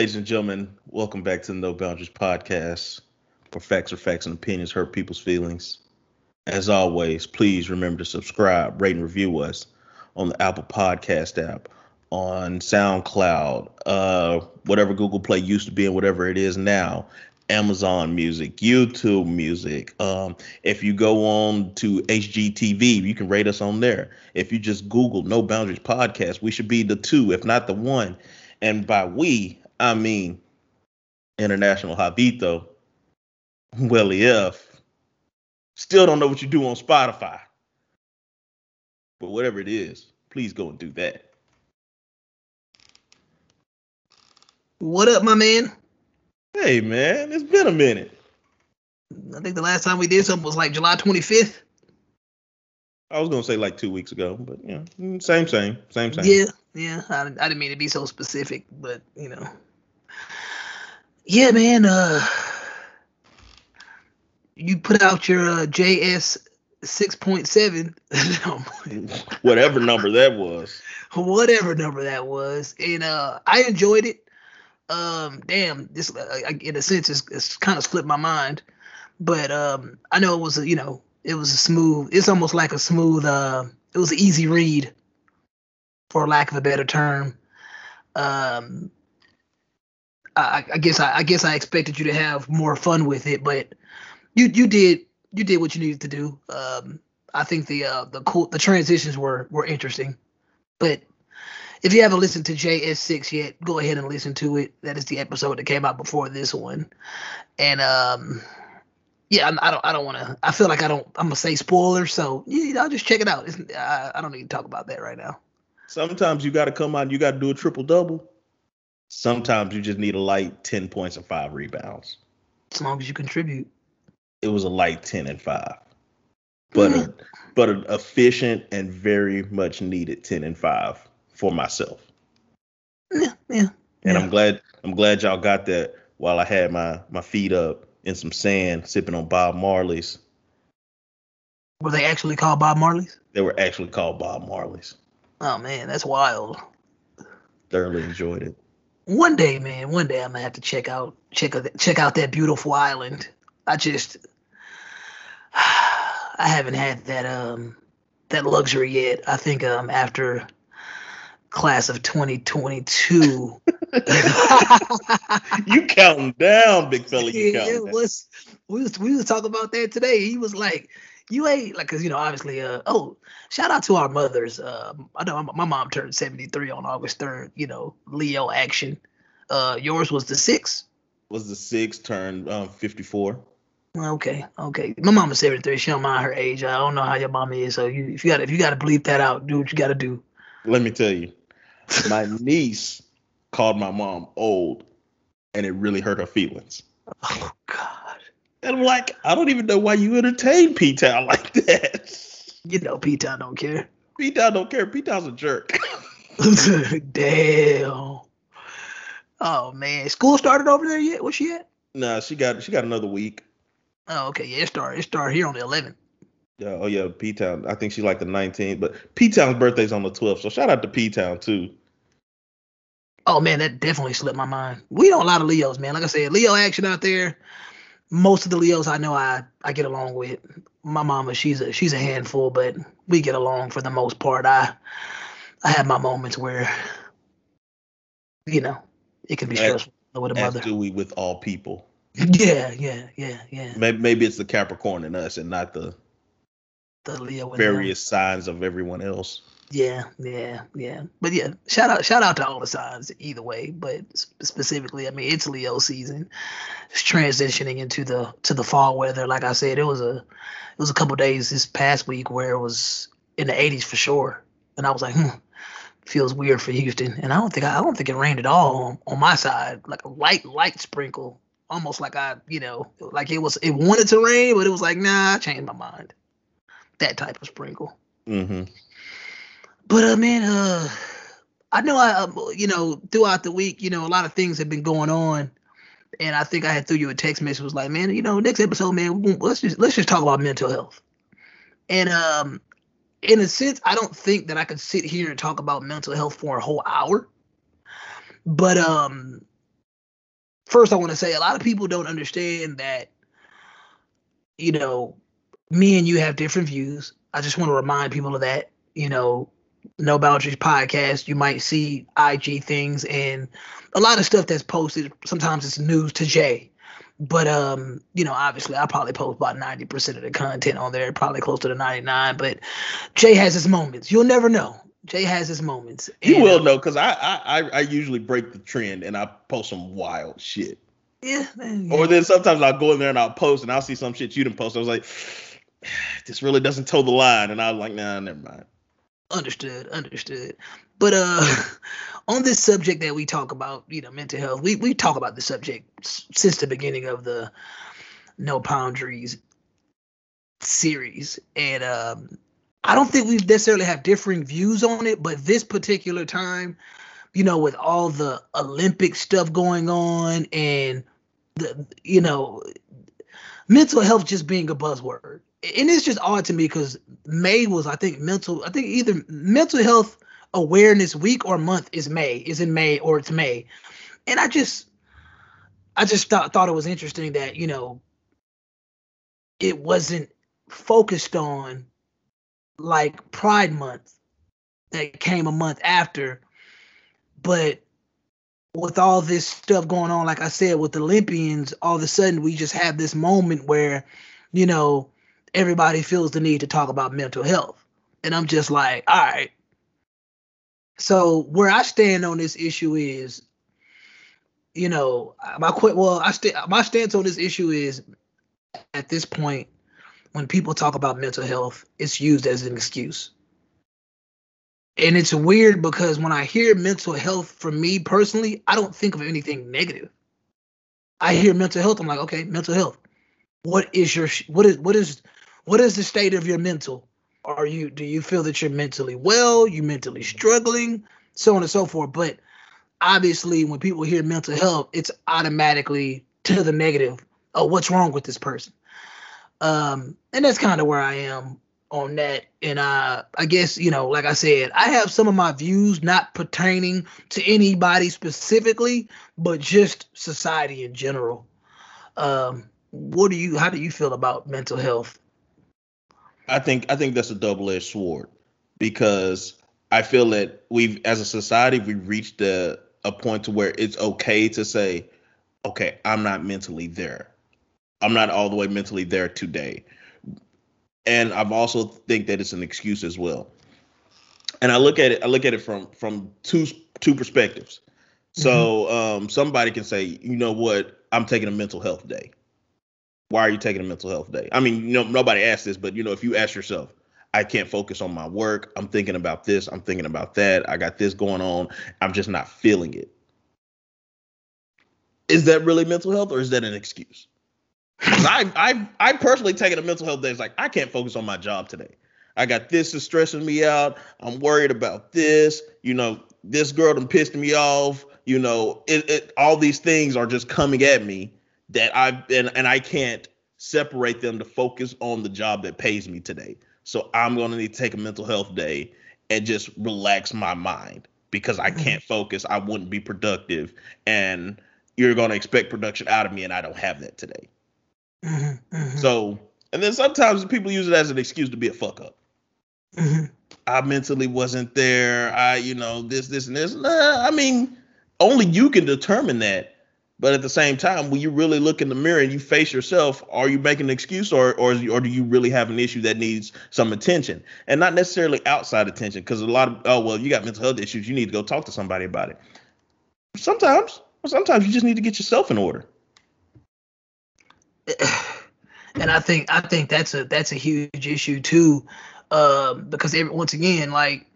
Ladies and gentlemen, welcome back to the No Boundaries podcast, where facts are facts and opinions hurt people's feelings. As always, please remember to subscribe, rate, and review us on the Apple Podcast app, on SoundCloud, uh, whatever Google Play used to be and whatever it is now, Amazon Music, YouTube Music. Um, if you go on to HGTV, you can rate us on there. If you just Google No Boundaries Podcast, we should be the two, if not the one. And by we, I mean International Habito, Welly F. Still don't know what you do on Spotify. But whatever it is, please go and do that. What up, my man? Hey man, it's been a minute. I think the last time we did something was like July 25th. I was gonna say like two weeks ago, but yeah, mm, same, same, same, same. Yeah, yeah. I, I didn't mean to be so specific, but you know. Yeah, man. Uh, you put out your uh, JS 6.7. Whatever number that was. Whatever number that was, and uh, I enjoyed it um, damn, this uh, in a sense it's, it's kind of slipped my mind, but um, I know it was a you know it was a smooth. It's almost like a smooth. Uh, it was an easy read, for lack of a better term. Um, I, I guess I, I guess I expected you to have more fun with it, but you you did you did what you needed to do. Um, I think the uh, the cool the transitions were were interesting, but if you haven't listened to JS6 yet, go ahead and listen to it. That is the episode that came out before this one. And um yeah, I, don't I don't want to I feel like I don't I'm to say spoilers, so yeah, I'll just check it out. I, I don't need to talk about that right now. Sometimes you got to come out and you got to do a triple double. Sometimes you just need a light 10 points and 5 rebounds. As long as you contribute. It was a light 10 and 5 but a, mm. but an efficient and very much needed 10 and 5 for myself. Yeah, yeah. And yeah. I'm glad I'm glad y'all got that while I had my my feet up in some sand sipping on Bob Marley's. Were they actually called Bob Marley's? They were actually called Bob Marley's. Oh man, that's wild. Thoroughly enjoyed it. One day, man, one day I'm gonna have to check out check out check out that beautiful island. I just I haven't had that um that luxury yet. I think um after class of 2022. you counting down, big fella. You yeah, it was. We was we was talking about that today. He was like, "You ain't like," cause you know, obviously. Uh, oh, shout out to our mothers. Uh, I know my, my mom turned 73 on August 3rd. You know, Leo action. Uh, yours was the six. Was the six turned um, 54? Okay, okay. My mom is 73. She don't mind her age. I don't know how your mom is. So you, if you got if you got to bleep that out, do what you got to do. Let me tell you, my niece called my mom old, and it really hurt her feelings. Oh! And I'm like, I don't even know why you entertain P Town like that. You know, P Town don't care. P Town don't care. P Town's a jerk. Damn. Oh man, school started over there yet? What's she at? Nah, she got she got another week. Oh, okay. Yeah, it started. It started here on the 11th. Yeah, oh yeah, P Town. I think she's like the 19th, but P Town's birthday's on the 12th. So shout out to P Town too. Oh man, that definitely slipped my mind. We know a lot of Leos, man. Like I said, Leo action out there. Most of the Leos I know I I get along with. My mama, she's a she's a handful, but we get along for the most part. I I have my moments where you know it can be stressful as, with a mother. do we with all people? Yeah, yeah, yeah, yeah. Maybe maybe it's the Capricorn in us and not the the Leo various signs of everyone else. Yeah, yeah, yeah. But yeah, shout out, shout out to all the signs either way. But specifically, I mean, it's Leo season. It's transitioning into the to the fall weather. Like I said, it was a it was a couple days this past week where it was in the 80s for sure, and I was like, hmm, feels weird for Houston. And I don't think I, I don't think it rained at all on, on my side. Like a light light sprinkle, almost like I you know like it was it wanted to rain, but it was like nah, I changed my mind. That type of sprinkle. Mm-hmm. But uh, man, uh, I know I, uh, you know, throughout the week, you know, a lot of things have been going on, and I think I had threw you a text message was like, man, you know, next episode, man, let's just let's just talk about mental health. And um, in a sense, I don't think that I could sit here and talk about mental health for a whole hour. But um, first I want to say a lot of people don't understand that, you know, me and you have different views. I just want to remind people of that. You know, No Boundaries podcast, you might see IG things and a lot of stuff that's posted. Sometimes it's news to Jay. But um, you know, obviously I probably post about 90% of the content on there, probably close to the 99. But Jay has his moments. You'll never know. Jay has his moments. And, you will um, know because I, I I usually break the trend and I post some wild shit. Yeah, yeah. Or then sometimes I'll go in there and I'll post and I'll see some shit you didn't post. I was like, this really doesn't toe the line, and I was like, nah, never mind. Understood, understood. But uh, on this subject that we talk about, you know, mental health, we we talk about the subject since the beginning of the No Boundaries series, and um, I don't think we necessarily have differing views on it, but this particular time, you know, with all the Olympic stuff going on and the you know mental health just being a buzzword and it's just odd to me because May was, I think, mental. I think either mental health awareness week or month is May, is in May or it's May, and I just, I just thought thought it was interesting that you know, it wasn't focused on like Pride Month that came a month after, but with all this stuff going on, like I said, with the Olympians, all of a sudden we just have this moment where, you know, everybody feels the need to talk about mental health. And I'm just like, all right. So where I stand on this issue is, you know, my quit. Well, I st- my stance on this issue is, at this point, when people talk about mental health, it's used as an excuse. And it's weird because when I hear mental health, for me personally, I don't think of anything negative. I hear mental health, I'm like, okay, mental health. What is your what is what is what is the state of your mental? Are you do you feel that you're mentally well? You mentally struggling? So on and so forth. But obviously, when people hear mental health, it's automatically to the negative. Oh, what's wrong with this person? Um, and that's kind of where I am on that. And uh, I guess you know, like I said, I have some of my views not pertaining to anybody specifically, but just society in general. Um, what do you? How do you feel about mental health? I think I think that's a double edged sword because I feel that we've as a society we've reached a a point to where it's okay to say, okay, I'm not mentally there. I'm not all the way mentally there today. And I've also think that it's an excuse as well. And I look at it, I look at it from from two two perspectives. So mm-hmm. um, somebody can say, you know what, I'm taking a mental health day why are you taking a mental health day? I mean, you know, nobody asked this, but you know, if you ask yourself, I can't focus on my work. I'm thinking about this. I'm thinking about that. I got this going on. I'm just not feeling it. Is that really mental health or is that an excuse? I I I personally taken a mental health day. It's like I can't focus on my job today. I got this is stressing me out. I'm worried about this. You know, this girl done pissed me off. You know, it, it all these things are just coming at me that I and, and I can't separate them to focus on the job that pays me today. So I'm going to need to take a mental health day and just relax my mind because I mm-hmm. can't focus. I wouldn't be productive and you're going to expect production out of me and I don't have that today. Mm-hmm, mm-hmm. So, and then sometimes people use it as an excuse to be a fuck up. Mm-hmm. I mentally wasn't there. I, you know, this, this, and this. Nah, I mean, only you can determine that. But at the same time, when you really look in the mirror and you face yourself, are you making an excuse or or or do you really have an issue that needs some attention and not necessarily outside attention? Because a lot of oh well, you got mental health issues, you need to go talk to somebody about it. Sometimes, sometimes you just need to get yourself in order. And I think I think that's a that's a huge issue too, uh, because every, once again, like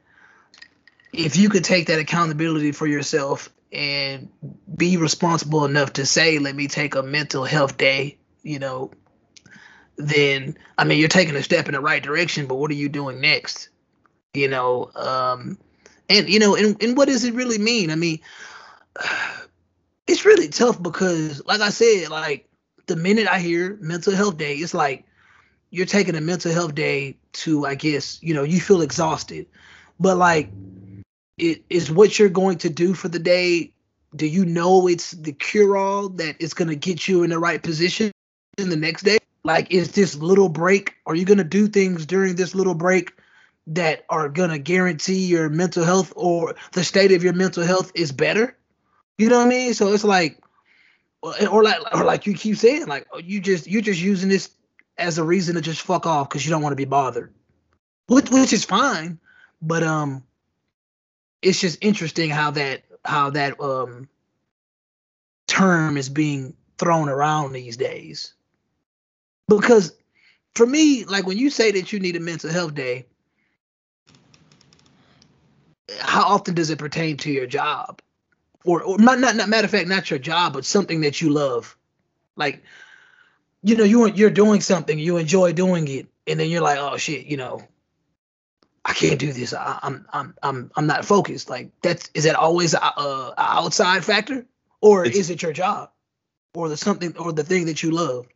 if you could take that accountability for yourself and be responsible enough to say, let me take a mental health day, you know, then I mean you're taking a step in the right direction, but what are you doing next? You know, um and you know, and, and what does it really mean? I mean, it's really tough because like I said, like the minute I hear mental health day, it's like you're taking a mental health day to, I guess, you know, you feel exhausted. But like it is what you're going to do for the day do you know it's the cure all that is going to get you in the right position in the next day? Like, is this little break? Are you going to do things during this little break that are going to guarantee your mental health or the state of your mental health is better? You know what I mean? So it's like, or like, or like you keep saying, like oh, you just you're just using this as a reason to just fuck off because you don't want to be bothered, which which is fine, but um, it's just interesting how that how that um term is being thrown around these days. Because for me, like when you say that you need a mental health day, how often does it pertain to your job? Or, or not, not, not matter of fact, not your job, but something that you love. Like, you know, you you're doing something, you enjoy doing it, and then you're like, oh shit, you know, I can't do this. I, am I'm I'm I'm not focused. Like that's is that always a, a, outside factor, or it's, is it your job, or the something or the thing that you love?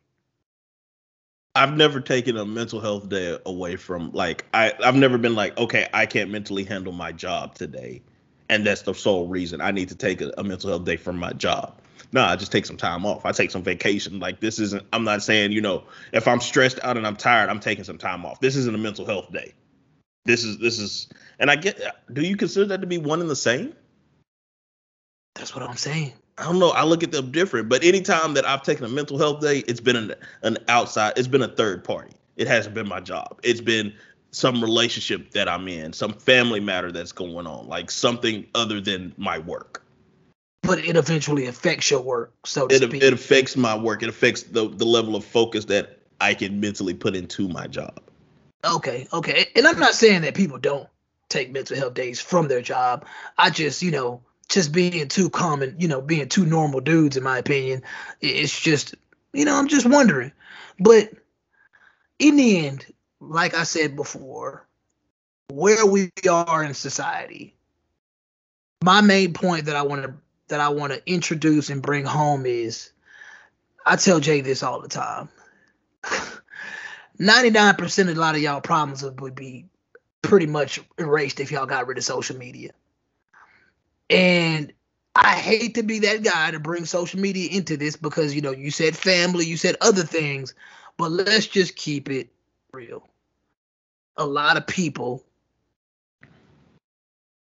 I've never taken a mental health day away from like I I've never been like okay I can't mentally handle my job today, and that's the sole reason I need to take a, a mental health day from my job. No, I just take some time off. I take some vacation. Like this isn't. I'm not saying you know if I'm stressed out and I'm tired, I'm taking some time off. This isn't a mental health day. This is this is, and I get. Do you consider that to be one and the same? That's what I'm saying. I don't know. I look at them different. But anytime that I've taken a mental health day, it's been an, an outside. It's been a third party. It hasn't been my job. It's been some relationship that I'm in, some family matter that's going on, like something other than my work. But it eventually affects your work, so it, it affects my work. It affects the the level of focus that I can mentally put into my job. Okay, okay. And I'm not saying that people don't take mental health days from their job. I just, you know, just being too common, you know, being too normal dudes, in my opinion, it's just, you know, I'm just wondering. But in the end, like I said before, where we are in society, my main point that I want to that I want to introduce and bring home is I tell Jay this all the time. 99% of a lot of y'all problems would be pretty much erased if y'all got rid of social media. And I hate to be that guy to bring social media into this because you know you said family, you said other things, but let's just keep it real. A lot of people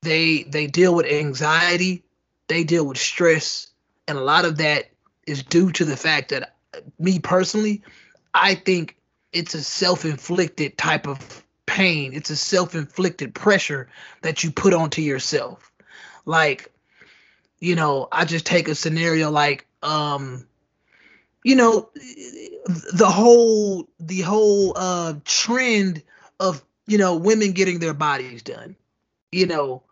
they they deal with anxiety, they deal with stress, and a lot of that is due to the fact that uh, me personally, I think it's a self-inflicted type of pain. It's a self-inflicted pressure that you put onto yourself. Like, you know, I just take a scenario like um you know the whole the whole uh trend of you know women getting their bodies done. You know,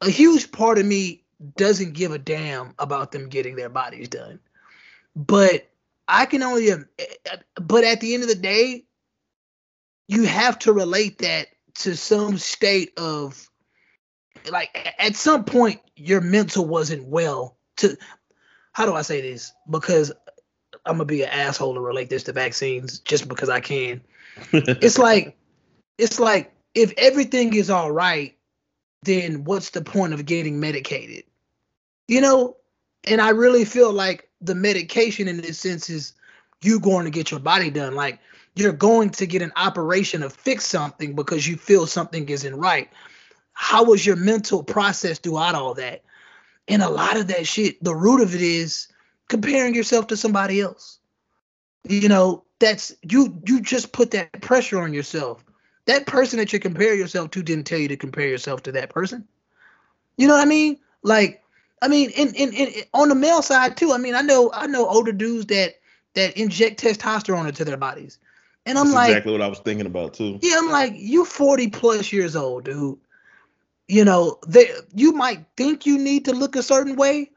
a huge part of me doesn't give a damn about them getting their bodies done. But I can only, eh, eh, but at the end of the day, you have to relate that to some state of, like, at some point, your mental wasn't well. To, how do I say this? Because I'm gonna be an asshole to relate this to vaccines just because I can. it's like, it's like if everything is all right, then what's the point of getting medicated? You know, and I really feel like the medication in this sense is you going to get your body done. Like you're going to get an operation to fix something because you feel something isn't right. How was your mental process throughout all that? And a lot of that shit, the root of it is comparing yourself to somebody else. You know, that's you you just put that pressure on yourself. That person that you compare yourself to didn't tell you to compare yourself to that person. You know what I mean? Like I mean, in, in, in on the male side too. I mean, I know I know older dudes that that inject testosterone into their bodies, and I'm That's like, exactly what I was thinking about too. Yeah, I'm like, you 40 plus years old, dude. You know, they you might think you need to look a certain way,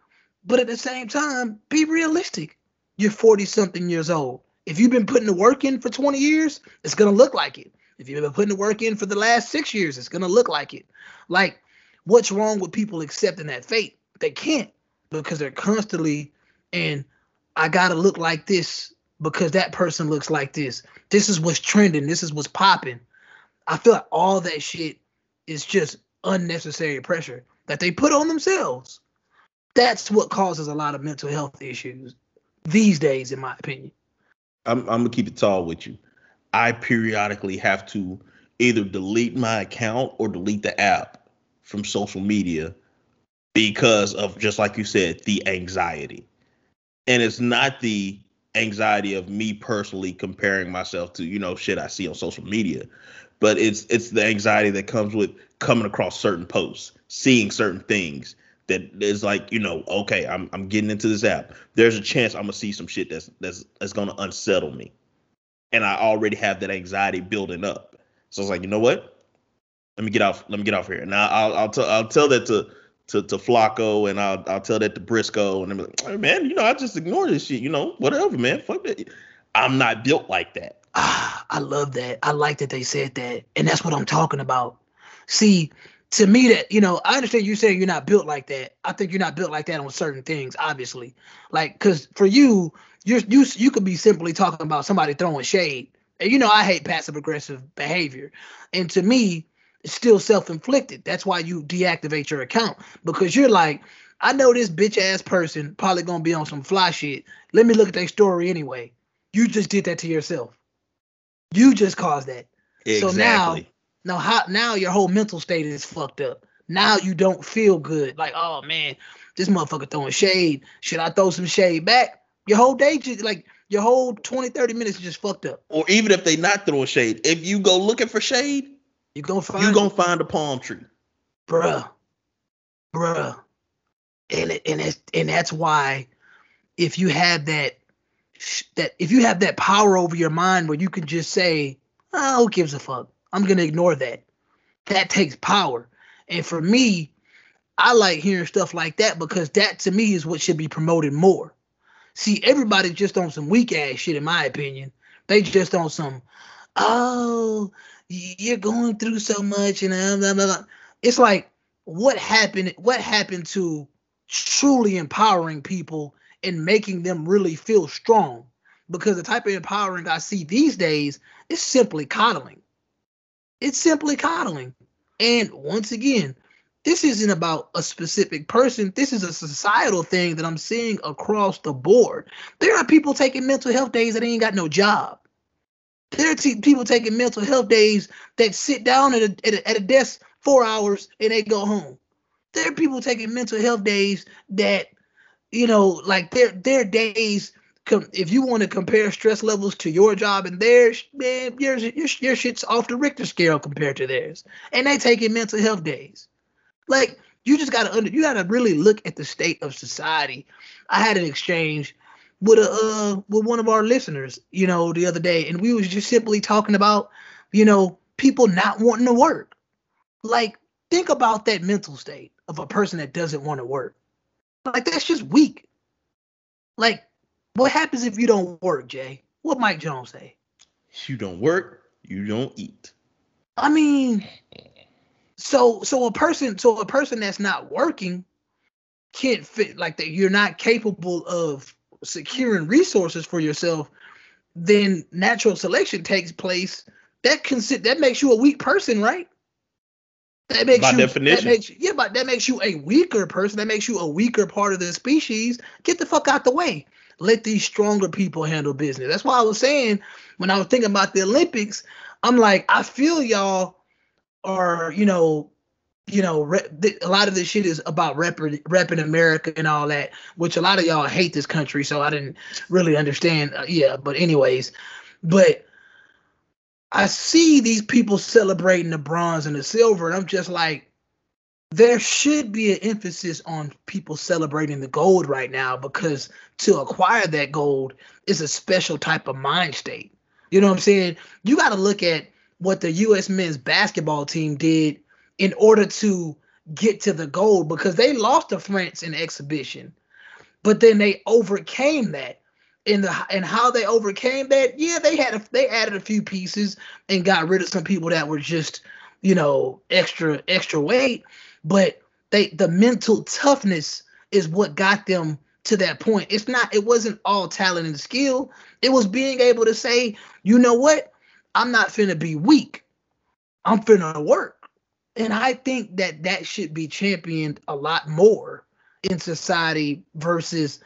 but at the same time, be realistic. You're 40 something years old. If you've been putting the work in for 20 years, it's gonna look like it. If you've been putting the work in for the last six years, it's gonna look like it. Like, what's wrong with people accepting that fate? They can't because they're constantly and I gotta look like this because that person looks like this. This is what's trending. This is what's popping. I feel like all that shit is just unnecessary pressure that they put on themselves. That's what causes a lot of mental health issues these days, in my opinion. I'm, I'm gonna keep it tall with you. I periodically have to either delete my account or delete the app from social media because of just like you said, the anxiety. And it's not the anxiety of me personally comparing myself to, you know, shit I see on social media, but it's it's the anxiety that comes with coming across certain posts, seeing certain things that is like, you know, okay, I'm I'm getting into this app. There's a chance I'm gonna see some shit that's that's that's gonna unsettle me. And I already have that anxiety building up. So it's like, you know what? Let me get off. Let me get off here. Now I'll I'll, t- I'll tell that to to to Flacco and I'll I'll tell that to Briscoe and I'm like, hey, man, you know, I just ignore this shit. You know, whatever, man. Fuck it. I'm not built like that. Ah, I love that. I like that they said that, and that's what I'm talking about. See, to me, that you know, I understand you saying you're not built like that. I think you're not built like that on certain things, obviously. Like, because for you, you're you you could be simply talking about somebody throwing shade, and you know, I hate passive aggressive behavior, and to me, it's still self inflicted. That's why you deactivate your account because you're like, I know this bitch ass person probably gonna be on some fly shit. Let me look at their story anyway. You just did that to yourself. You just caused that. Exactly. So now, now how now your whole mental state is fucked up. Now you don't feel good. Like, oh man, this motherfucker throwing shade. Should I throw some shade back? Your whole day just like your whole 20, 30 minutes is just fucked up. Or even if they not throwing shade, if you go looking for shade, You gonna find you gonna find a palm tree. bruh, bruh, and it, and it's, and that's why if you have that that if you have that power over your mind where you can just say, oh, who gives a fuck? I'm gonna ignore that. That takes power, and for me, I like hearing stuff like that because that to me is what should be promoted more. See, everybody just on some weak ass shit, in my opinion. They just on some, oh, you're going through so much, and blah, blah, blah, blah. it's like, what happened? What happened to truly empowering people and making them really feel strong? Because the type of empowering I see these days is simply coddling. It's simply coddling. And once again, this isn't about a specific person. This is a societal thing that I'm seeing across the board. There are people taking mental health days that ain't got no job. There are t- people taking mental health days that sit down at a, at a, at a desk four hours and they go home. There are people taking mental health days that, you know, like their their days. Com- if you want to compare stress levels to your job and theirs, man, yours your, your shit's off the Richter scale compared to theirs, and they taking mental health days. Like you just gotta under you gotta really look at the state of society. I had an exchange with a uh, with one of our listeners, you know, the other day, and we was just simply talking about, you know, people not wanting to work. Like, think about that mental state of a person that doesn't want to work. Like that's just weak. Like, what happens if you don't work, Jay? What Mike Jones say? You don't work, you don't eat. I mean, so so a person so a person that's not working can't fit like that. You're not capable of securing resources for yourself. Then natural selection takes place. That consi- that makes you a weak person, right? That makes By you definition. That makes, yeah, but that makes you a weaker person. That makes you a weaker part of the species. Get the fuck out the way. Let these stronger people handle business. That's why I was saying when I was thinking about the Olympics, I'm like, I feel y'all are, you know, you know, a lot of this shit is about repping, repping America and all that, which a lot of y'all hate this country, so I didn't really understand. Uh, yeah, but anyways, but I see these people celebrating the bronze and the silver, and I'm just like, there should be an emphasis on people celebrating the gold right now because to acquire that gold is a special type of mind state. You know what I'm saying? You got to look at what the U.S. men's basketball team did in order to get to the gold because they lost to France in exhibition, but then they overcame that. In the and how they overcame that, yeah, they had a, they added a few pieces and got rid of some people that were just you know extra extra weight, but they the mental toughness is what got them to that point. It's not it wasn't all talent and skill. It was being able to say, you know what, I'm not finna be weak. I'm finna work. And I think that that should be championed a lot more in society versus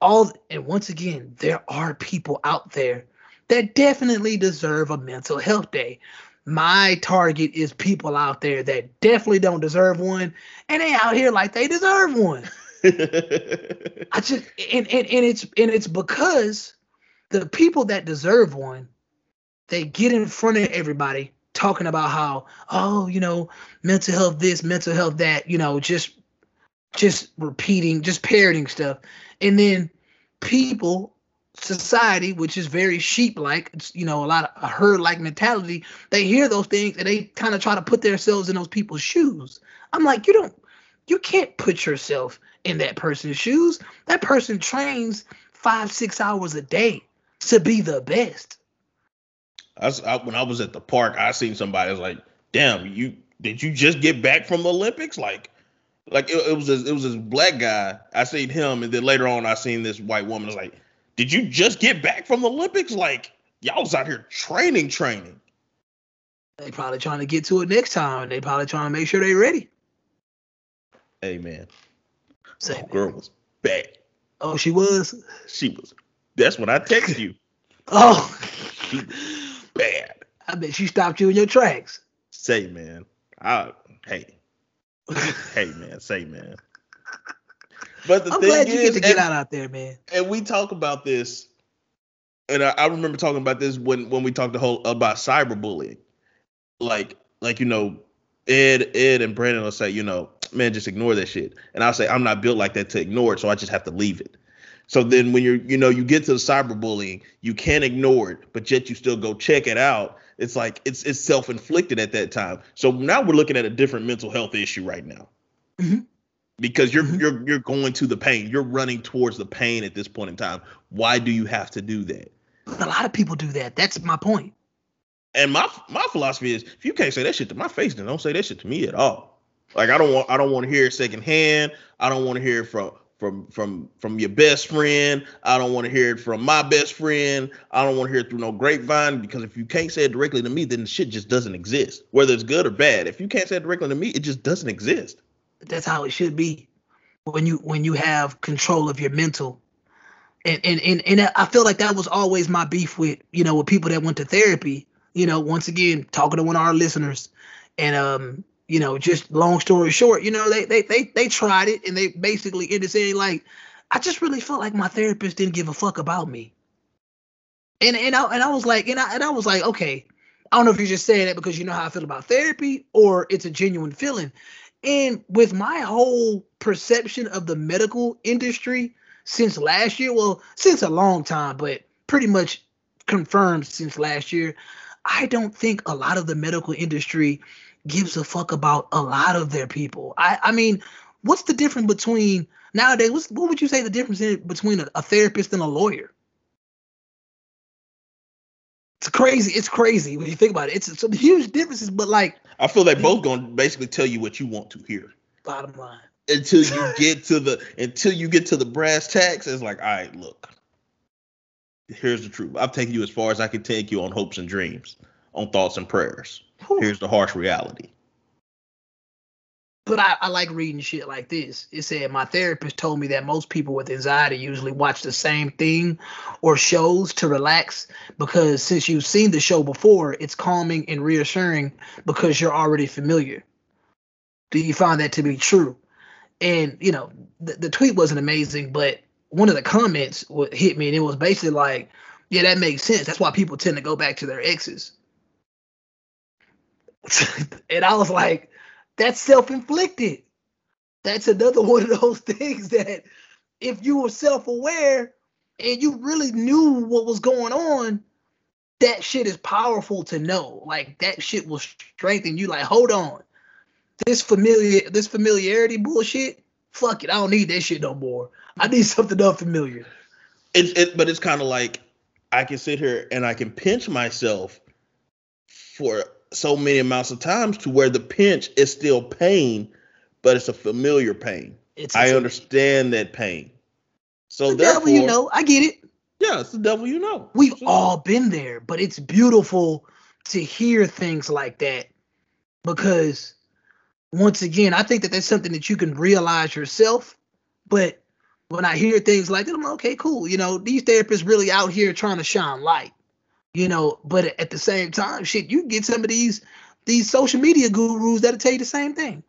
all and once again there are people out there that definitely deserve a mental health day. My target is people out there that definitely don't deserve one and they out here like they deserve one. I just and, and, and it's and it's because the people that deserve one they get in front of everybody talking about how oh you know mental health this mental health that you know just just repeating just parroting stuff. And then people society which is very sheep like you know a lot of a herd like mentality they hear those things and they kind of try to put themselves in those people's shoes. I'm like you don't you can't put yourself in that person's shoes. That person trains five six hours a day to be the best I, I, when I was at the park, I seen somebody was like, "Damn, you did you just get back from the Olympics?" Like, like it, it was this, it was this black guy. I seen him, and then later on, I seen this white woman. was like, "Did you just get back from the Olympics?" Like, y'all was out here training, training. They probably trying to get to it next time. They probably trying to make sure they ready. Hey man, Say, oh, girl was bad. Oh, she was. She was. That's when I text you. Oh, she bad. I bet she stopped you in your tracks. Say man, I hey, hey man, say man. But the I'm thing glad is, you get to get and, out out there, man. and we talk about this, and I, I remember talking about this when when we talked the whole about cyberbullying, like like you know, Ed Ed and Brandon will say, you know, man, just ignore that shit, and I'll say I'm not built like that to ignore it, so I just have to leave it. So then when you're, you know, you get to the cyberbullying, you can't ignore it, but yet you still go check it out. It's like it's it's self-inflicted at that time. So now we're looking at a different mental health issue right now. Mhm. Because you're Mhm. you're you're going to the pain. You're running towards the pain at this point in time. Why do you have to do that? A lot of people do that. That's my point. And my my philosophy is if you can't say that shit to my face, then don't say that shit to me at all. Like I don't want I don't want to hear it secondhand. I don't want to hear it from from from from your best friend. I don't want to hear it from my best friend. I don't want to hear it through no grapevine because if you can't say it directly to me, then the shit just doesn't exist. Whether it's good or bad. If you can't say it directly to me, it just doesn't exist. That's how it should be. When you when you have control of your mental. And and and, and I feel like that was always my beef with, you know, with people that went to therapy. You know, once again, talking to one of our listeners. And um, you know, just long story short, you know, they they they they tried it and they basically ended saying like, I just really felt like my therapist didn't give a fuck about me. And and I and I was like, and I and I was like, okay, I don't know if you're just saying that because you know how I feel about therapy or it's a genuine feeling. And with my whole perception of the medical industry since last year, well, since a long time, but pretty much confirmed since last year, I don't think a lot of the medical industry gives a fuck about a lot of their people. I, I mean, what's the difference between nowadays? What's, what would you say the difference is between a, a therapist and a lawyer? It's crazy. It's crazy when you think about it. It's some huge differences, but like I feel like both gonna basically tell you what you want to hear. bottom line. Until you get to the until you get to the brass tacks, it's like, all right, look. Here's the truth. I've taken you as far as I can take you on hopes and dreams, on thoughts and prayers. Here's the harsh reality. But I, I like reading shit like this. It said my therapist told me that most people with anxiety usually watch the same thing or shows to relax because since you've seen the show before, it's calming and reassuring because you're already familiar. Do you find that to be true? And you know, the, the tweet wasn't amazing, but one of the comments hit me and it was basically like, yeah, that makes sense. That's why people tend to go back to their exes. and I was like, that's self-inflicted. That's another one of those things that if you were self-aware and you really knew what was going on, that shit is powerful to know. Like that shit will strengthen you. Like, hold on. This familiar this familiarity bullshit, fuck it. I don't need that shit no more. I need something unfamiliar. It's it, but it's kind of like I can sit here and I can pinch myself for so many amounts of times to where the pinch is still pain, but it's a familiar pain. It's I understand that pain. So the devil, you know, I get it. yeah, it's the devil you know. We've Sure. all been there, but it's beautiful to hear things like that because once again, I think that that's something that you can realize yourself But when I hear things like that, I'm like, okay, cool. You know, these therapists really out here trying to shine light. You know, but at the same time, shit, you get some of these these social media gurus that'll tell you the same thing.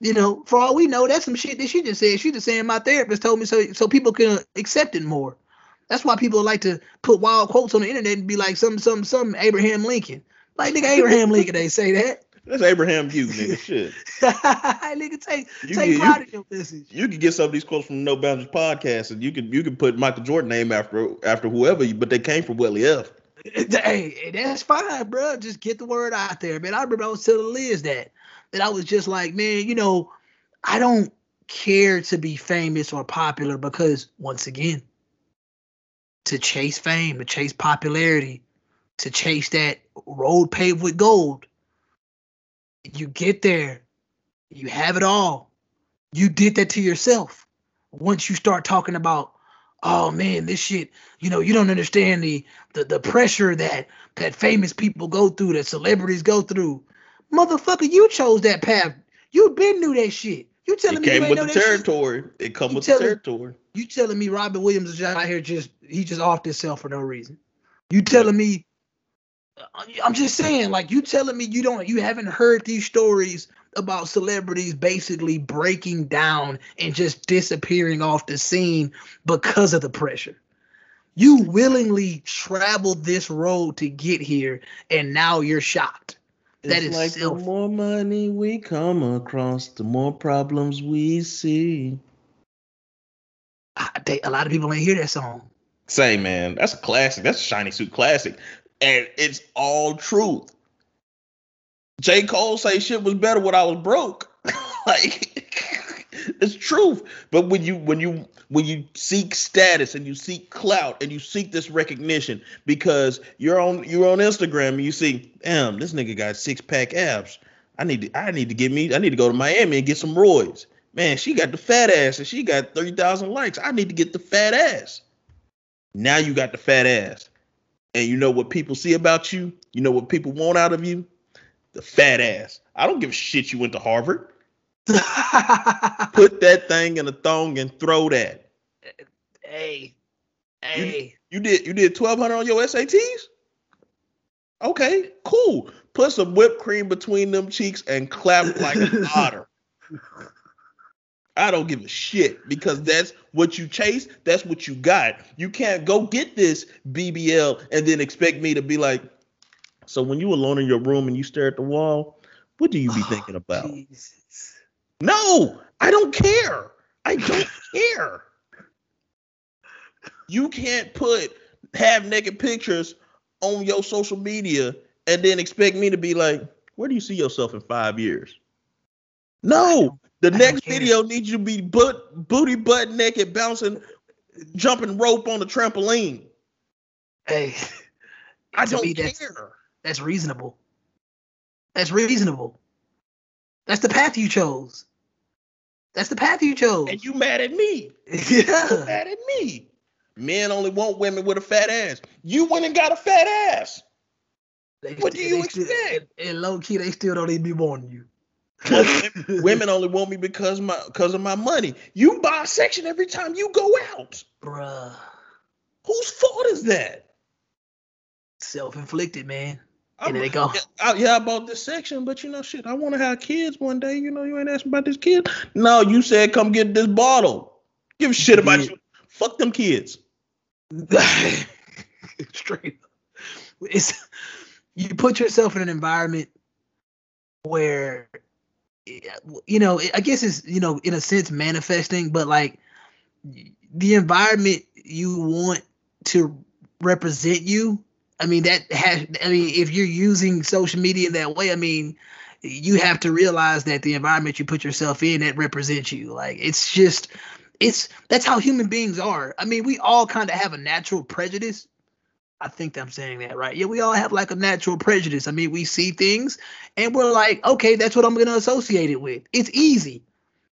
You know, for all we know, that's some shit that she just said. She just saying my therapist told me so so people can accept it more. That's why people like to put wild quotes on the internet and be like some some some Abraham Lincoln. Like nigga Abraham Lincoln, they say that. That's Abraham you, nigga. Shit. nigga, take You take get- pride you- in your message. You can get some of these quotes from No Boundaries podcast, and you can you can put Michael Jordan name after after whoever, you, but they came from Welly F. Hey, that's fine, bro. Just get the word out there, man. I remember I was telling Liz that that I was just like, man, you know, I don't care to be famous or popular because once again, to chase fame, to chase popularity, to chase that road paved with gold, you get there, you have it all. You did that to yourself. Once you start talking about, oh man, this shit, you know, you don't understand the the, the pressure that that famous people go through, that celebrities go through. Motherfucker, you chose that path. You been knew that shit. You telling It me you came ain't with the that shit? territory. It come You with the telling- territory. You telling me Robin Williams is out here just he just off himself for no reason. You telling me Uh, I'm just saying, like you telling me you don't you haven't heard these stories about celebrities basically breaking down and just disappearing off the scene because of the pressure. You willingly traveled this road to get here, and now you're shocked. That It's is like self- the more money we come across, the more problems we see. I, they, a lot of people ain't hear that song. Say, man, that's a classic. That's a shiny suit classic, and it's all truth. J. Cole say shit was better when I was broke. like it's truth. But when you when you when you seek status and you seek clout and you seek this recognition because you're on you're on Instagram and you see, damn, this nigga got six pack abs. I need to I need to get me I need to go to Miami and get some roids. Man, she got the fat ass and she got 30,000 likes. I need to get the fat ass. Now you got the fat ass. And you know what people see about you? You know what people want out of you? The fat ass. I don't give a shit you went to Harvard. Put that thing in a thong and throw that. hey, hey. You did you did 1200 on your SATs? Okay, cool. Put some whipped cream between them cheeks and clap like an otter. I don't give a shit because that's what you chase. That's what you got. You can't go get this BBL and then expect me to be like, so when you alone in your room and you stare at the wall, what do you be oh, thinking about? Jesus. No, I don't care. I don't care. You can't put have naked pictures on your social media and then expect me to be like, where do you see yourself in five years? No, the don't next video needs you to be butt, booty butt naked, bouncing, jumping rope on the trampoline. Hey, I don't me, that's, care. that's reasonable. That's reasonable. That's the path you chose. That's the path you chose. And you mad at me. Yeah, You mad at me. Men only want women with a fat ass. You went and got a fat ass. They What do you they still- expect? and, and low key, they still don't even be wanting you. women, women only want me because my because of my money. You buy a section every time you go out. Bruh. Whose fault is that? Self inflicted, man. I'm- And there they go. Yeah, I, yeah, I bought this section, but you know, shit, I want to have kids one day. You know, you ain't asking about this kid. No, you said come get this bottle. Give a shit about Yeah. you. Fuck them kids. Straight up. It's you put yourself in an environment where you know, I guess it's, you know, in a sense manifesting, but like the environment you want to represent you. I mean, that has, I mean, if you're using social media in that way, I mean, you have to realize that the environment you put yourself in that represents you. Like, it's just, it's, that's how human beings are. I mean, we all kind of have a natural prejudice. I think I'm saying that right. Yeah, we all have like a natural prejudice. I mean, we see things and we're like, okay, that's what I'm going to associate it with. It's easy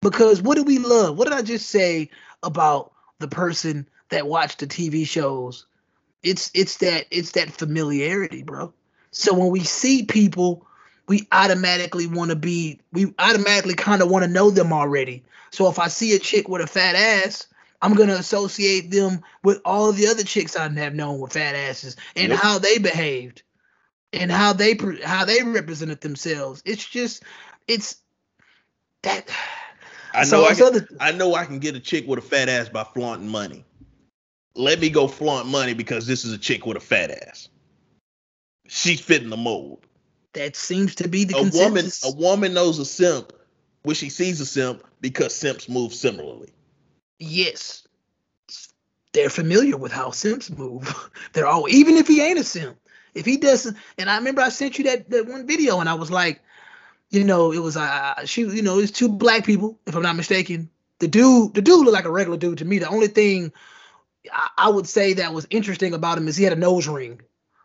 because what do we love? What did I just say about the person that watched the TV shows? It's it's that it's that familiarity, bro. So when we see people, we automatically want to be we automatically kind of want to know them already. So if I see a chick with a fat ass, I'm gonna associate them with all the other chicks I have known with fat asses and Yep. how they behaved and how they how they represented themselves. It's just it's that. I so know I it's can, other- I know I can get a chick with a fat ass by flaunting money. Let me go flaunt money because this is a chick with a fat ass. She's fitting the mold. that seems to be the a woman a woman knows a simp when she sees a simp because simps move similarly. Yes, they're familiar with how simps move. They're all even if he ain't a simp, if he doesn't. And I remember I sent you that that one video, and I was like, you know, it was uh she, you know, it's two black people, if I'm not mistaken. The dude, the dude looked like a regular dude to me. The only thing I, I would say that was interesting about him is he had a nose ring.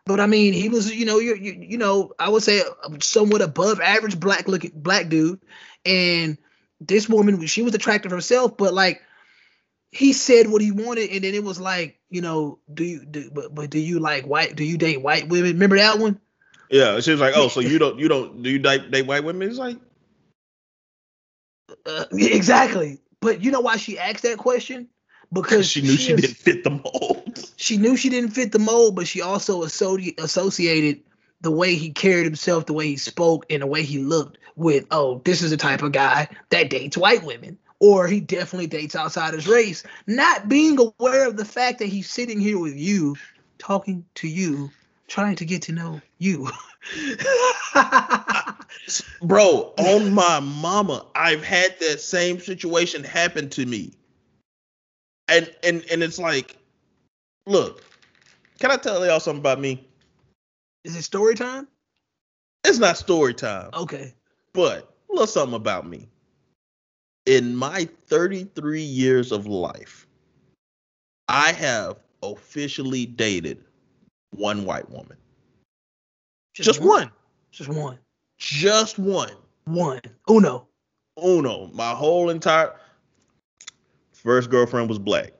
But I mean, he was, you know, you you, you know, I would say somewhat above average black looking black dude, and this woman, she was attractive herself, but like he said what he wanted, and then it was like, you know, do you do but, but do you like white? Do you date white women? Remember that one? Yeah, she was like, "Oh, so you don't you don't do you date, date white women?" It's like, Uh, exactly. But you know why she asked that question? Because she knew she, is- didn't fit the mold. She knew she didn't fit the mold, but she also associ- associated the way he carried himself, the way he spoke, and the way he looked with, oh, this is the type of guy that dates white women. Or he definitely dates outside his race, not being aware of the fact that he's sitting here with you, talking to you, trying to get to know you. Bro, on my mama, I've had that same situation happen to me. And and and it's like, look, can I tell y'all something about me? is it story time? It's not story time, Okay. but a little something about me. In my 33 years of life, I have officially dated one white woman. Just one. Just one. Just one. One. Uno. Uno. My whole entire first girlfriend was black.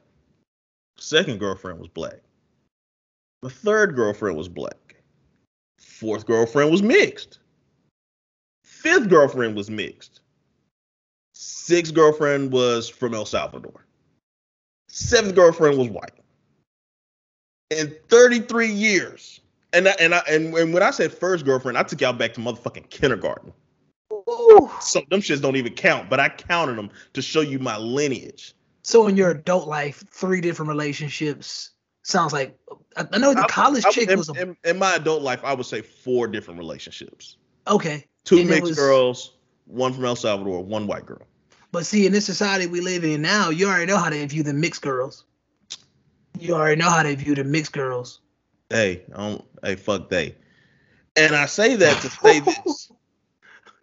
Second girlfriend was black. The third girlfriend was black. Fourth girlfriend was mixed. Fifth girlfriend was mixed. Sixth girlfriend was from El Salvador. Seventh girlfriend was white. In 33 years. And I, and I and, and when I said first girlfriend, I took y'all back to motherfucking kindergarten. Ooh. So them shits don't even count, but I counted them to show you my lineage. So in your adult life, three different relationships sounds like I, I know the I- college I- chick in, was a, in, in my adult life, I would say four different relationships. okay, Two And mixed was- girls, one from El Salvador, one white girl. but see in this society we live in now, you already know how to view the mixed girls. You already know how to view the mixed girls. Hey, I don't, hey, fuck they. And I say that to say this.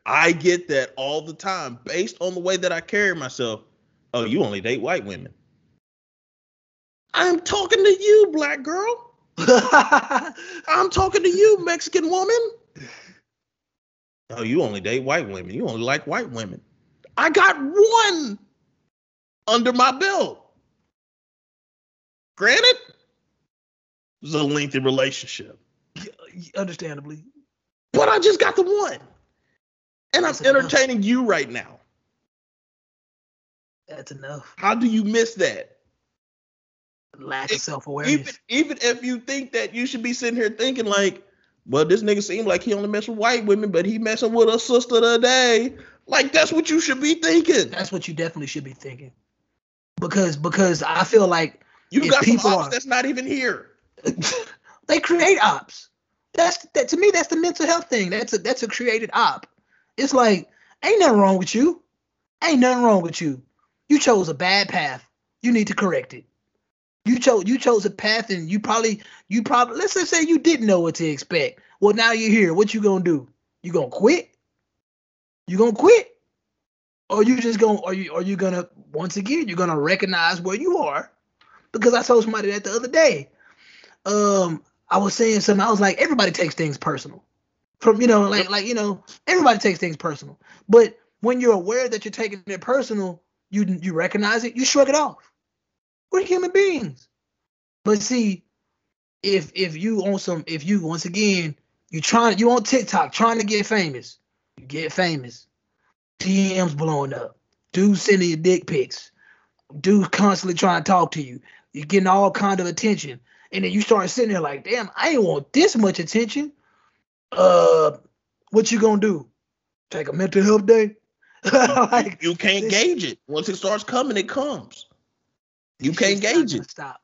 I get that all the time based on the way that I carry myself. Oh, you only date white women. I'm talking to you, black girl. I'm talking to you, Mexican woman. Oh, you only date white women. You only like white women. I got one under my belt. Granted, it was a lengthy relationship, Understandably, but I just got the one. And I'm That's enough. entertaining you right now. that's enough. How do you miss that? Lack It- of self awareness. Even even if you think that you should be sitting here thinking like, well, this nigga seemed like he only mess with white women, but he messing with a sister today. Like that's what you should be thinking. That's what you definitely should be thinking. Because because I feel like You got some people ops are- that's not even here. they create ops. That's that to me. That's the mental health thing. That's a that's a created op. It's like ain't nothing wrong with you. Ain't nothing wrong with you. You chose a bad path. You need to correct it. You chose you chose a path, and you probably you probably let's just say you didn't know what to expect. Well, now you're here. What you gonna do? You gonna quit? You gonna quit? Or you just gonna are you are you gonna once again you're gonna recognize where you are? Because I told somebody that the other day. Um, I was saying something. I was like, everybody takes things personal. From you know, like like you know, everybody takes things personal. But when you're aware that you're taking it personal, you you recognize it, you shrug it off. We're human beings. But see, if if you on some, if you once again you trying you on TikTok trying to get famous, you get famous. DMs blowing up. dude sending you dick pics, dude constantly trying to talk to you. You're getting all kind of attention, and then you start sitting there like, damn, I ain't want this much attention. Uh, what you gonna do? Take a mental health day? like, you can't this, gauge it. Once it starts coming, it comes. You can't gauge it. Stop.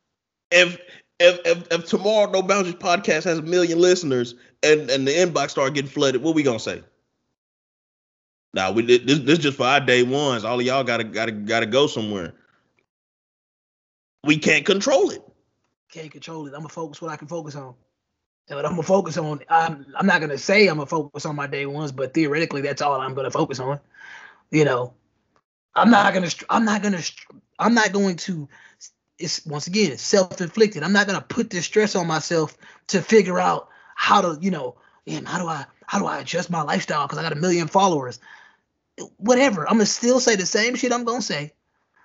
If if, if if tomorrow No Boundaries podcast has a million listeners and and the inbox start getting flooded, what we gonna say? Now we this this just for our day ones. All of y'all gotta gotta gotta go somewhere. We can't control it. Can't control it. I'm gonna focus what I can focus on. And what I'm gonna focus on, I'm I'm not gonna say I'm gonna focus on my day ones, but theoretically that's all I'm gonna focus on. You know, I'm not gonna I'm not gonna I'm not going to it's once again self-inflicted. I'm not gonna put this stress on myself to figure out how to, you know, damn, how do I how do I adjust my lifestyle because I got a million followers? Whatever. I'm gonna still say the same shit I'm gonna say.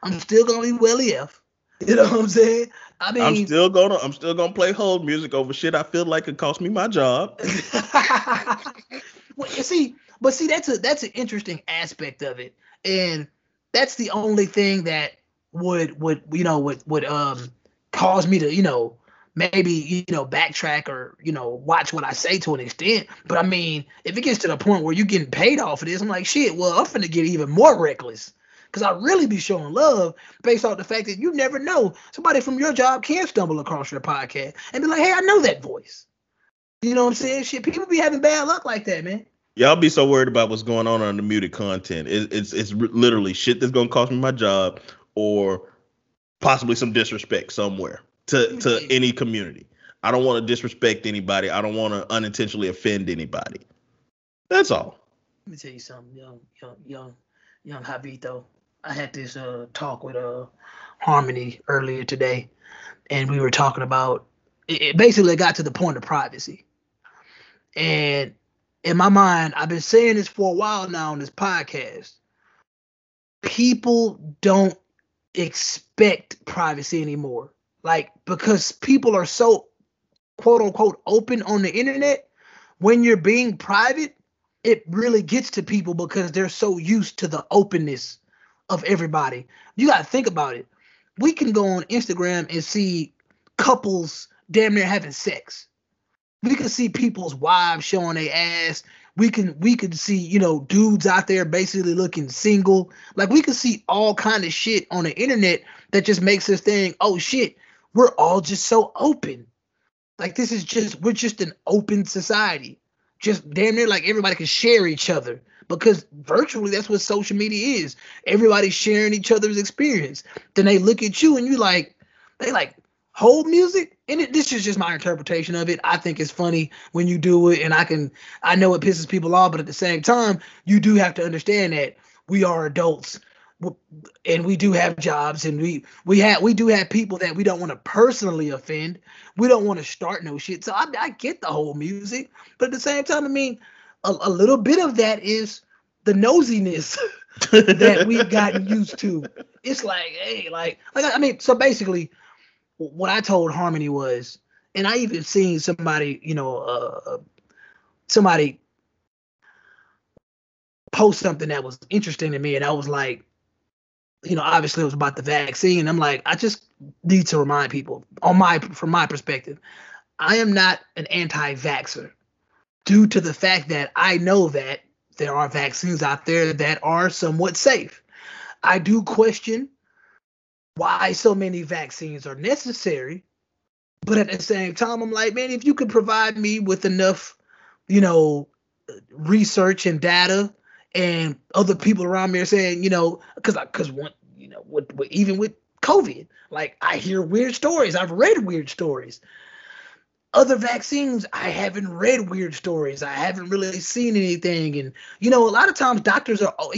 I'm still gonna be Welly F. You know what I'm saying? I mean, I'm still gonna I'm still gonna play hold music over shit I feel like it cost me my job. well, you see, but see, that's a that's an interesting aspect of it, and that's the only thing that would would you know would would um cause me to you know maybe you know backtrack or you know watch what I say to an extent. But I mean, if it gets to the point where you're getting paid off of this, I'm like, shit. Well, I'm gonna get even more reckless because I really be showing love based off the fact that you never know somebody from your job can stumble across your podcast and be like, hey, I know that voice. You know what I'm saying? Shit, people be having bad luck like that, man. Y'all be so worried about what's going on on the muted content. It, it's it's literally shit that's gonna cost me my job or possibly some disrespect somewhere to to any community. I don't want to disrespect anybody. I don't want to unintentionally offend anybody. That's all. Let me tell you something, young, young, young, young Habito. I had this uh talk with uh Harmony earlier today, and we were talking about it, it basically got to the point of privacy. And in my mind, I've been saying this for a while now on this podcast. People don't expect privacy anymore. Like, because people are so quote unquote open on the internet, when you're being private, it really gets to people because they're so used to the openness of everybody. You got to think about it. We can go on Instagram and see couples damn near having sex. We can see people's wives showing their ass we can we can see you know dudes out there basically looking single. Like we can see all kind of shit on the internet that just makes us think oh shit we're all just so open. Like this is just we're just an open society. Just damn near like everybody can share each other because virtually that's what social media is. Everybody's sharing each other's experience. Then they look at you and you like they like hold music and it, this is just my interpretation of it. I think it's funny when you do it and i can i know it pisses people off but at the same time you do have to understand that we are adults and we do have jobs and we we have we do have people that we don't want to personally offend. We don't want to start no shit. So I, I, get the whole music but at the same time i mean a, a little bit of that is the nosiness that we've gotten used to. It's like hey like like i mean so basically what I told Harmony was, and I even seen somebody, you know, uh, uh, somebody post something that was interesting to me, and I was like, you know, obviously it was about the vaccine. I'm like, I just need to remind people, on my from my perspective, I am not an anti-vaxxer, due to the fact that I know that there are vaccines out there that are somewhat safe. I do question why so many vaccines are necessary. But at the same time, I'm like, man, if you could provide me with enough, you know, research and data and other people around me are saying, you know, because I because one, you know, with, even with COVID, like I hear weird stories. I've read weird stories. Other vaccines, I haven't read weird stories. I haven't really seen anything, and you know, a lot of times doctors are oh,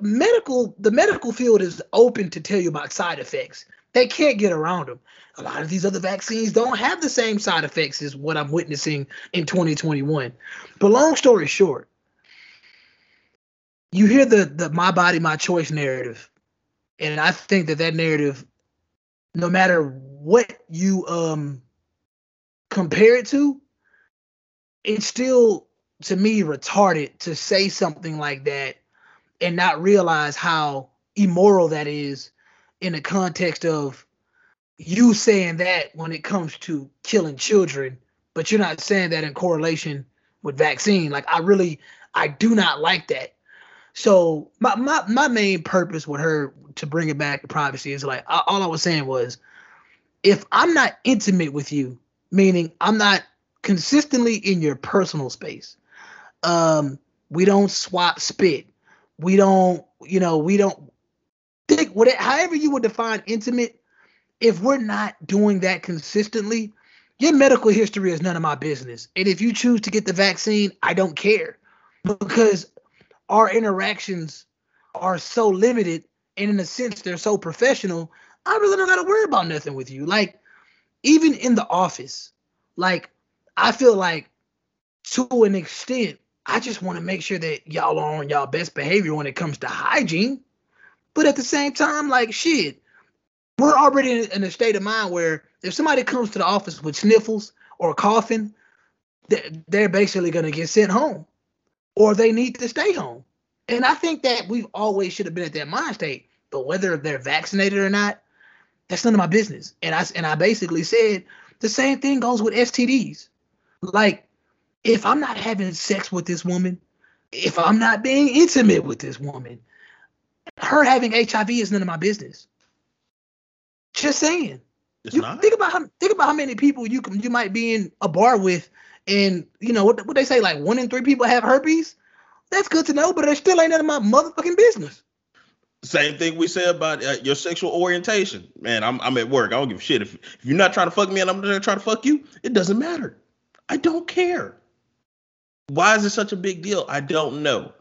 medical the medical field is open to tell you about side effects. They can't get around them. A lot of these other vaccines don't have the same side effects as what I'm witnessing in 2021. But long story short, you hear the the my body my choice narrative, and I think that that narrative, no matter what you um compare it to, it's still to me retarded to say something like that and not realize how immoral that is in the context of you saying that when it comes to killing children, but you're not saying that in correlation with vaccine. Like I really, I do not like that. So my my my main purpose with her to bring it back to privacy is like all I was saying was, if I'm not intimate with you, meaning I'm not consistently in your personal space, um, we don't swap spit, we don't, you know, we don't think whatever however you would define intimate if we're not doing that consistently, your medical history is none of my business. And if you choose to get the vaccine, I don't care because our interactions are so limited and in a sense they're so professional. I really don't got to worry about nothing with you. Like even in the office, like I feel like to an extent, I just want to make sure that y'all are on y'all best behavior when it comes to hygiene. But at the same time, like shit, we're already in, a state of mind where if somebody comes to the office with sniffles or coughing, they're basically going to get sent home or they need to stay home. And I think that we've always should have been at that mind state. But whether they're vaccinated or not, that's none of my business. And I and I basically said the same thing goes with STDs. Like, if I'm not having sex with this woman, if I'm not being intimate with this woman, her having HIV is none of my business. Just saying. It's you not. think about how think about how many people you can you might be in a bar with, and you know what what they say like one in three people have herpes. That's good to know, but it still ain't none of my motherfucking business. Same thing we say about uh, your sexual orientation. Man, I'm I'm at work. I don't give a shit if if you're not trying to fuck me and I'm not trying to fuck you. It doesn't matter. I don't care. Why is it such a big deal? I don't know.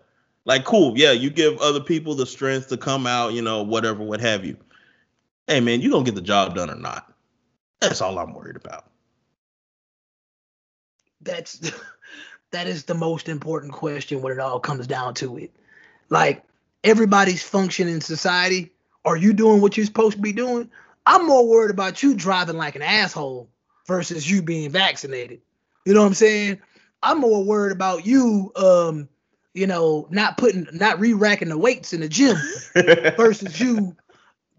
Like, cool, yeah, you give other people the strength to come out, you know, whatever, what have you hey man, you gonna get the job done or not? That's all I'm worried about. That's that is the most important question when it all comes down to it. Like everybody's function in society. Are you doing what you're supposed to be doing? I'm more worried about you driving like an asshole versus you being vaccinated. You know what I'm saying? I'm more worried about you, um, you know, not putting, not re-racking the weights in the gym versus you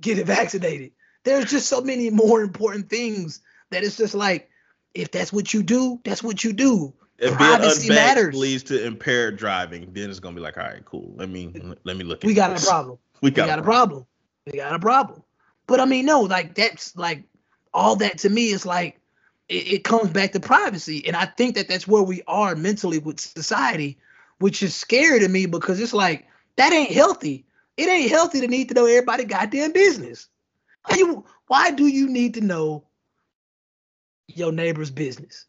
getting vaccinated. There's just so many more important things that it's just like, if that's what you do, that's what you do. If Privacy matters. leads to impaired driving, then it's gonna be like, all right, cool. Let me let me look. We got this. a problem. We got, we got a problem. problem. We got a problem. But I mean, no, like that's like all that to me is like it, it comes back to privacy, and I think that that's where we are mentally with society, which is scary to me because it's like that ain't healthy. It ain't healthy to need to know everybody goddamn business. Why you why do you need to know your neighbor's business?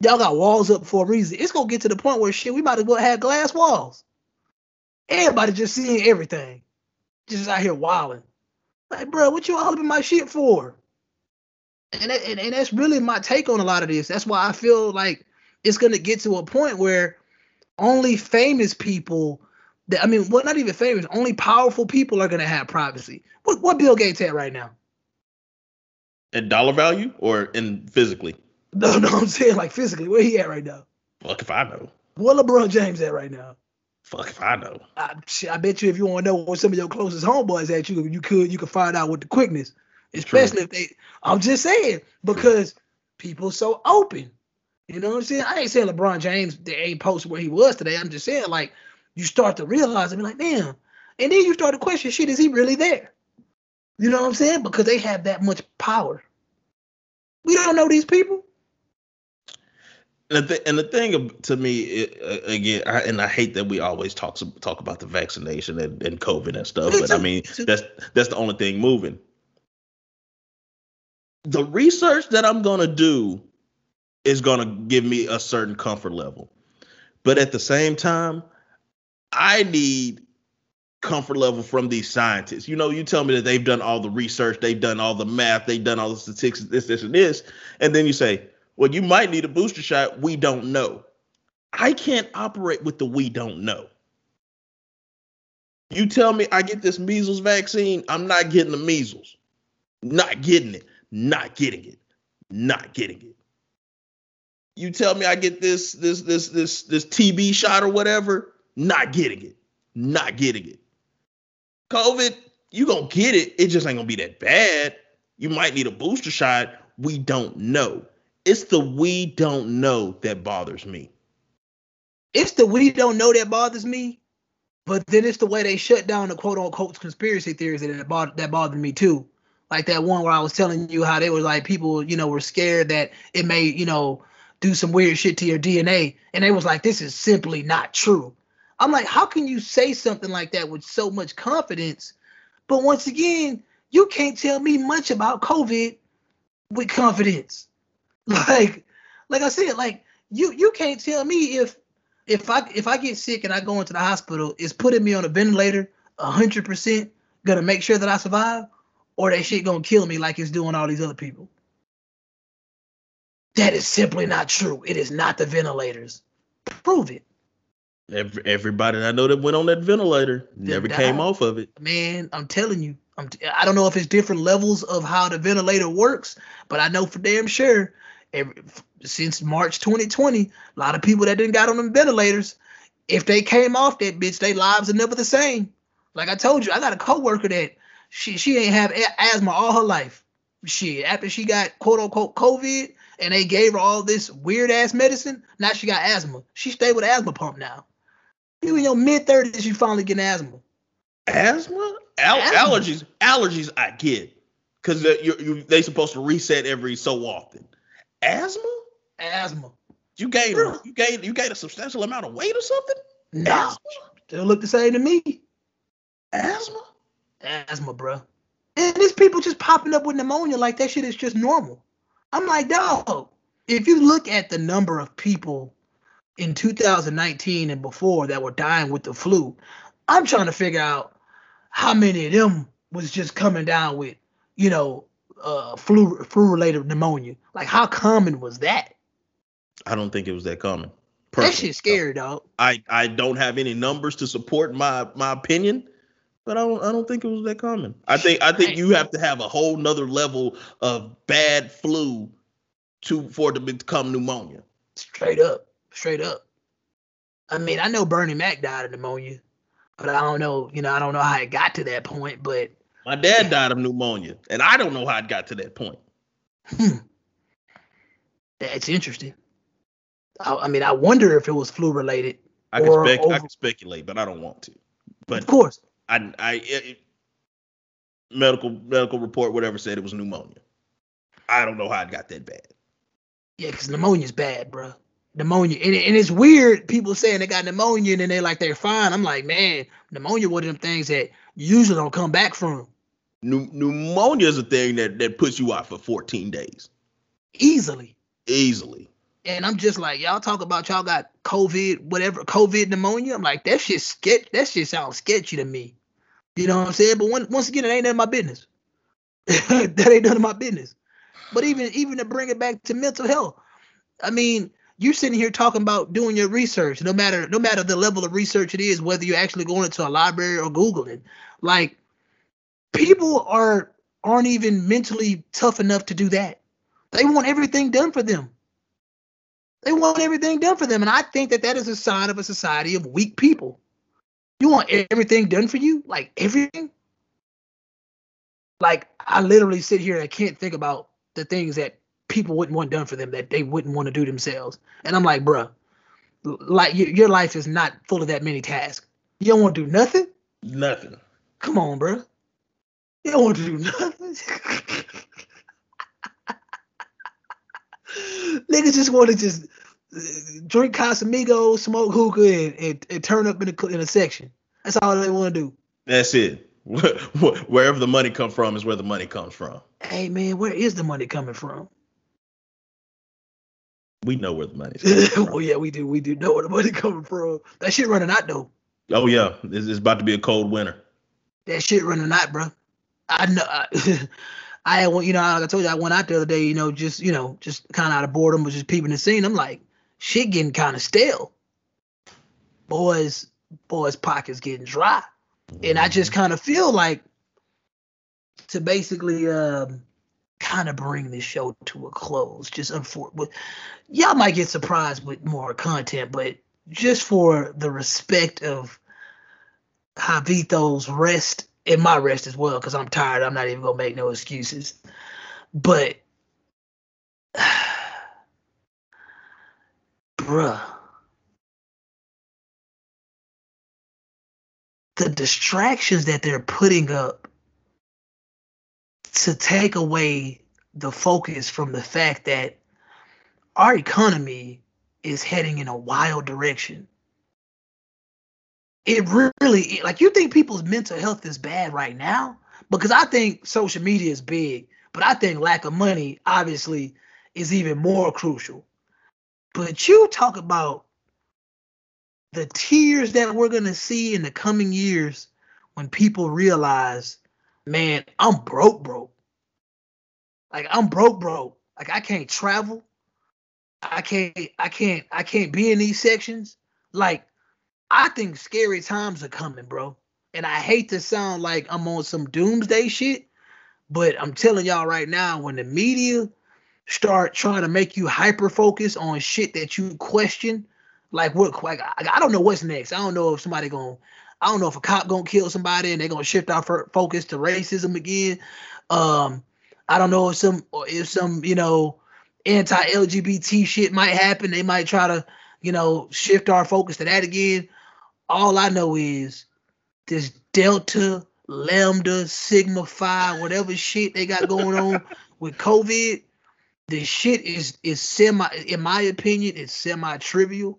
Y'all got walls up for a reason. It's gonna get to the point where shit, we might as well have glass walls. Everybody just seeing everything. Just out here wilding. Like, bro, what you all up in my shit for? And, that, and and that's really my take on a lot of this. That's why I feel like it's gonna get to a point where only famous people that I mean, well, not even famous. Only powerful people are going to have privacy. What what Bill Gates at right now? In dollar value or in physically? No, no, I'm saying like physically. Where he at right now? Fuck if I know. Where LeBron James at right now? Fuck if I know. I, I bet you if you want to know where some of your closest homeboys at, you you could you could find out with the quickness. Especially True. if they. I'm just saying because people so open. You know what I'm saying? I ain't saying LeBron James they ain't posted where he was today. I'm just saying like you start to realize and be like, damn. And then you start to question, shit, is he really there? You know what I'm saying? Because they have that much power. We don't know these people. And the, th- and the thing to me, it, uh, again, I, and I hate that we always talk talk about the vaccination and, and COVID and stuff, but I mean that's that's the only thing moving. The research that I'm gonna do is gonna give me a certain comfort level, but at the same time, I need comfort level from these scientists. You know, you tell me that they've done all the research, they've done all the math, they've done all the statistics, this, this, and this, and then you say, well, you might need a booster shot. We don't know. I can't operate with the we don't know. You tell me I get this measles vaccine, I'm not getting the measles. Not getting it. Not getting it. Not getting it. You tell me I get this this this this this TB shot or whatever, not getting it. Not getting it. COVID, you gonna get it. It just ain't gonna be that bad. You might need a booster shot. We don't know. It's the we don't know that bothers me. It's the we don't know that bothers me, but then it's the way they shut down the quote unquote conspiracy theories that bothered, that bothered me too. Like that one where I was telling you how they were like people, you know, were scared that it may, you know, do some weird shit to your DNA, and they was like, this is simply not true. I'm like, how can you say something like that with so much confidence? But once again, you can't tell me much about COVID with confidence. Like, like I said, like you you can't tell me if if I if I get sick and I go into the hospital, is putting me on a ventilator hundred percent gonna make sure that I survive, or that shit gonna kill me like it's doing all these other people. That is simply not true. It is not the ventilators. Prove it. Every, everybody I know that went on that ventilator never came off of it. Man, I'm telling you, I'm t- I don't know if it's different levels of how the ventilator works, but I know for damn sure, every, since March 2020, a lot of people that didn't got on them ventilators, if they came off that bitch, their lives are never the same. Like I told you, I got a coworker that she she ain't have asthma all her life. She after she got quote unquote COVID and they gave her all this weird ass medicine, now she got asthma. She stayed with asthma pump now. You in your mid thirties, you finally get asthma. Asthma? Al- asthma? Allergies? Allergies? I get because you they supposed to reset every so often. Asthma? Asthma. You gained you gained you gained a substantial amount of weight or something? No, asthma? still look the same to me. Asthma? Asthma, bro. And these people just popping up with pneumonia like that shit is just normal. I'm like, dog. If you look at the number of people in 2019 and before that were dying with the flu. I'm trying to figure out how many of them was just coming down with, you know, uh, flu flu related pneumonia. Like, how common was that? I don't think it was that common. Personally. That shit's scary, dog. I I don't have any numbers to support my my opinion, but I don't I don't think it was that common. I think I think you have to have a whole nother level of bad flu to for it to become pneumonia. Straight up straight up. I mean, I know Bernie Mac died of pneumonia, but I don't know, you know, I don't know how it got to that point. But my dad died of pneumonia, and I don't know how it got to that point. Hmm. That's interesting. I, I, mean, I wonder if it was flu related. I can, spec- over- I can speculate, but I don't want to. But of course, I, I it, medical medical report, whatever said it was pneumonia. I don't know how it got that bad. Yeah, because pneumonia's bad, bro pneumonia. And, and it's weird people saying they got pneumonia and then they're like they're fine. I'm like, man, pneumonia one of them things that usually don't come back from. Pneumonia is a thing that that puts you out for 14 days. Easily. Easily. And I'm just like, y'all talk about y'all got COVID, whatever, COVID pneumonia. I'm like, that shit sketch that shit sounds sketchy to me. You know what I'm saying? But when, once again, it ain't none of my business. that ain't none of my business. But even even to bring it back to mental health, I mean, you're sitting here talking about doing your research, no matter no matter the level of research it is, whether you're actually going into a library or Googling. Like people are aren't even mentally tough enough to do that. They want everything done for them. They want everything done for them. And I think that that is a sign of a society of weak people. You want everything done for you? Like everything? Like I literally sit here and I can't think about the things that people wouldn't want done for them that they wouldn't want to do themselves. And I'm like, bruh, like your life is not full of that many tasks. You don't want to do nothing? Nothing. Come on, bruh. You don't want to do nothing. Niggas just want to just drink Casamigos, smoke hookah, and, and, and, turn up in a, in a section. That's all they want to do. That's it. Wherever the money come from is where the money comes from. Hey man, where is the money coming from? We know where the money's coming from. oh yeah, we do. We do know where the money coming from. That shit running out though. Oh yeah, it's, it's about to be a cold winter. That shit running out, bro. I know. I, I went, you know, like I told you, I went out the other day, you know, just you know, just kind of out of boredom, was just peeping the scene. I'm like, shit getting kind of stale. Boys, boys' pockets getting dry, and I just mm-hmm. kind of feel like to basically um, kind of bring this show to a close. Just unfortunate, y'all might get surprised with more content, but just for the respect of Javito's rest in my rest as well because I'm tired. I'm not even gonna make no excuses. But bruh. The distractions that they're putting up to take away the focus from the fact that our economy is heading in a wild direction. It really, like, you think people's mental health is bad right now? Because I think social media is big, but I think lack of money, obviously, is even more crucial. But you talk about the tears that we're going to see in the coming years when people realize, man, I'm broke, broke. Like I'm broke, broke. Like I can't travel. I can't I can't I can't be in these sections. Like I think scary times are coming, bro. And I hate to sound like I'm on some doomsday shit, but I'm telling y'all right now when the media start trying to make you hyper focus on shit that you question, like what like I, don't know what's next. I don't know if somebody gonna, I don't know if a cop gonna kill somebody and they're gonna shift our focus to racism again. Um, I don't know if some if some you know anti-LGBT shit might happen. They might try to you know shift our focus to that again. All I know is this Delta, Lambda, Sigma Phi, whatever shit they got going on with COVID. This shit is is semi, in my opinion, it's semi trivial,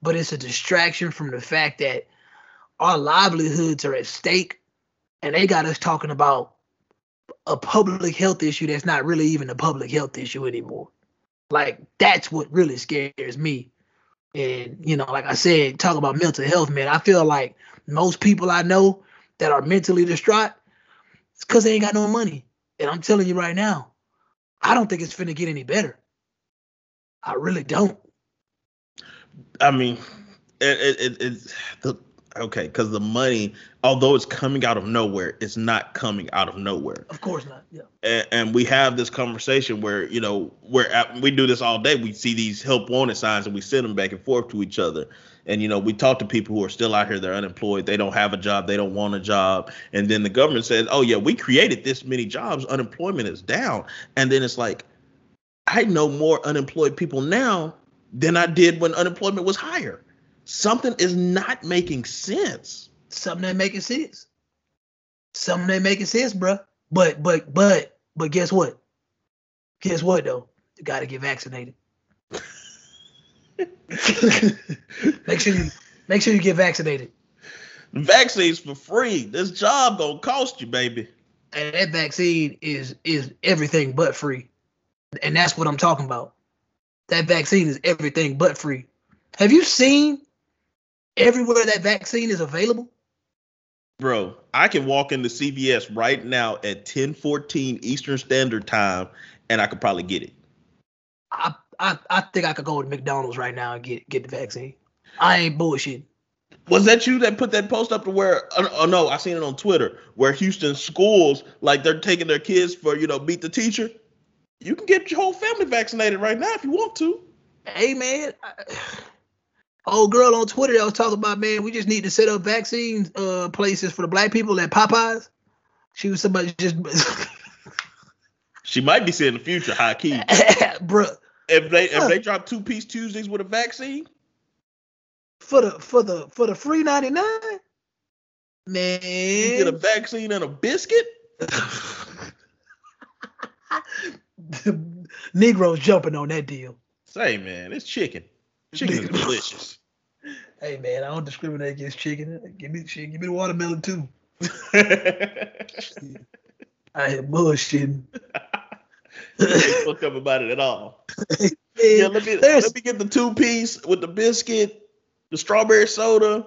but it's a distraction from the fact that our livelihoods are at stake, and they got us talking about a public health issue that's not really even a public health issue anymore. Like that's what really scares me. And you know, like I said, talk about mental health, man. I feel like most people I know that are mentally distraught, it's because they ain't got no money. And I'm telling you right now, I don't think it's finna get any better. I really don't. I mean, it, it, it, the okay because the money although it's coming out of nowhere it's not coming out of nowhere. Of course not yeah. And, and we have this conversation where you know where we do this all day. We see these help wanted signs and we send them back and forth to each other. And you know we talk to people who are still out here they're unemployed they don't have a job they don't want a job. And then the government says oh yeah we created this many jobs unemployment is down. And then it's like i know more unemployed people now than i did when unemployment was higher something is not making sense. Something ain't making sense. Something ain't making sense, bro. But but but but guess what? Guess what though? You gotta get vaccinated. make sure you make sure you get vaccinated. The vaccine's for free. This job gonna cost you, baby. And that vaccine is is everything but free. And that's what I'm talking about. That vaccine is everything but free. Have you seen everywhere that vaccine is available? Bro, I can walk into CVS right now at 10:14 Eastern Standard Time and I could probably get it. I, I I think I could go to McDonald's right now and get get the vaccine. I ain't bullshit. Was that you that put that post up to where? Oh, oh no, I seen it on Twitter where Houston schools like they're taking their kids for you know beat the teacher. You can get your whole family vaccinated right now if you want to. Hey man, I, old girl on Twitter that was talking about, man, we just need to set up vaccine uh, places for the black people at Popeyes. She was somebody just. she might be seeing the future, high key, bro. If they if they drop two piece Tuesdays with a vaccine for the for the for the free ninety nine, man, you get a vaccine and a biscuit. Negroes jumping on that deal. Say man, it's chicken. Chicken is delicious. Hey man, I don't discriminate against chicken. Give me shit. Give me the watermelon too. I had bullshitting. Fuck up about it at all. yeah, let me let me get the two piece with the biscuit, the strawberry soda.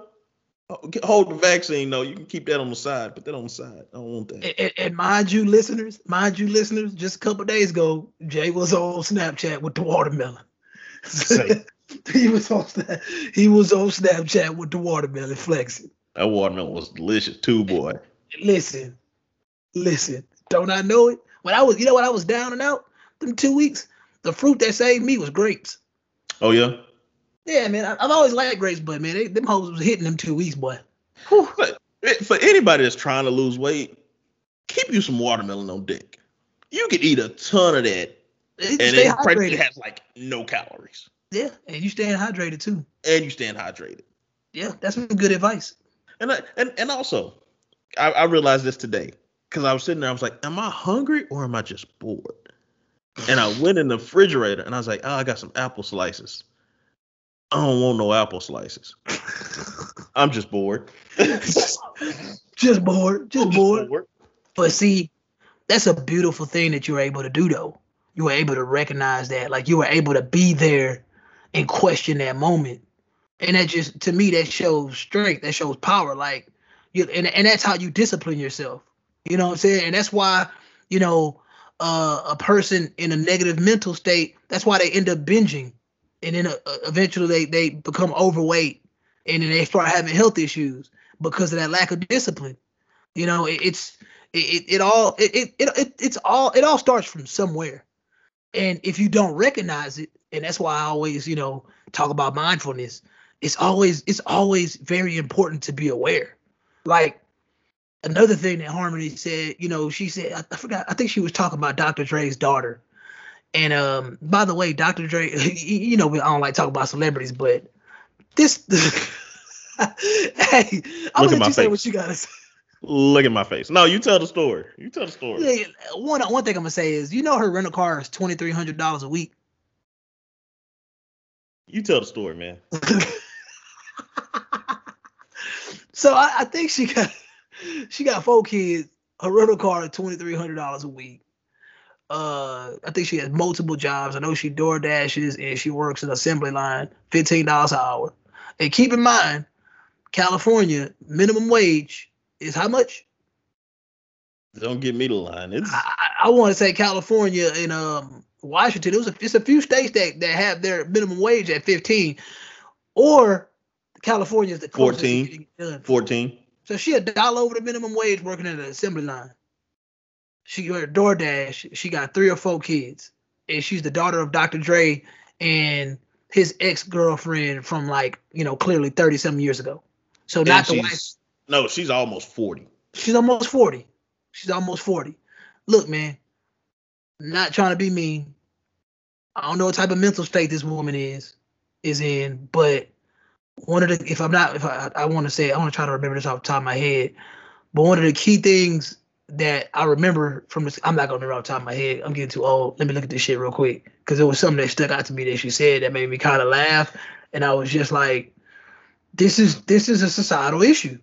Oh, hold the vaccine though. You can keep that on the side. Put that on the side. I don't want that. And, and mind you, listeners, mind you, listeners, just a couple days ago, Jay was on Snapchat with the watermelon. he was on he was on Snapchat with the watermelon flexing. That watermelon was delicious too, boy. Listen, listen. Don't I know it? When I was, you know, when I was down and out, them two weeks, the fruit that saved me was grapes. Oh yeah. Yeah, man. I, have always liked grapes, but man, they, them hoes was hitting them two weeks, boy. But For anybody that's trying to lose weight, keep you some watermelon on deck. You can eat a ton of that, and stay it practically hydrated. has like no calories, Yeah, and you staying hydrated too. and you staying hydrated. Yeah, that's some good advice. And I, and and also, I, I realized this today because I was sitting there. I was like, "Am I hungry or am I just bored?" And I went in the refrigerator and I was like, "Oh, I got some apple slices. I don't want no apple slices. I'm just bored. Just bored, just just bored. bored. But see, that's a beautiful thing that you were able to do though. You were able to recognize that. Like you were able to be there and question that moment. And that just to me that shows strength, that shows power. Like you and, and that's how you discipline yourself. You know what I'm saying? And that's why, you know, uh, a person in a negative mental state, that's why they end up binging. And then uh, uh, eventually they, they become overweight and then they start having health issues because of that lack of discipline. You know, it, it's it, it, it all it, it, it it it's all it all starts from somewhere. And if you don't recognize it, and that's why I always, you know, talk about mindfulness, it's always it's always very important to be aware. Like another thing that Harmony said, you know, she said I, I forgot, I think she was talking about Dr. Dre's daughter. And um, by the way, Dr. Dre, you know, I don't like talking about celebrities, but this, hey, I'm Look gonna at let my you say face. what you gotta say. Look at my face. No, you tell the story. You tell the story. Yeah, yeah, one one thing I'm gonna say is, you know, her rental car is twenty three hundred dollars a week. You tell the story, man. so I, I think she got she got four kids. Her rental car is twenty three hundred dollars a week. Uh, I think she has multiple jobs. I know she door dashes and she works an assembly line, fifteen dollars an hour. And keep in mind, California minimum wage is how much? Don't get me the line. It's I, I want to say California and um Washington. It was a, it's a few states that, that have their minimum wage at 15, or California is the 14. done. 14. So she a dollar over the minimum wage working at an assembly line. She got DoorDash. She got three or four kids, and she's the daughter of Dr. Dre and his ex girlfriend from like you know clearly 30 something years ago. So And not the wife. No, she's almost 40. She's almost 40. She's almost 40. Look, man, not trying to be mean. I don't know what type of mental state this woman is is in, but one of the if I'm not if I I want to say I want to try to remember this off the top of my head, but one of the key things that I remember from this I'm not gonna remember off the top of my head. I'm getting too old. Let me look at this shit real quick because it was something that stuck out to me that she said that made me kind of laugh, and I was just like, this is this is a societal issue.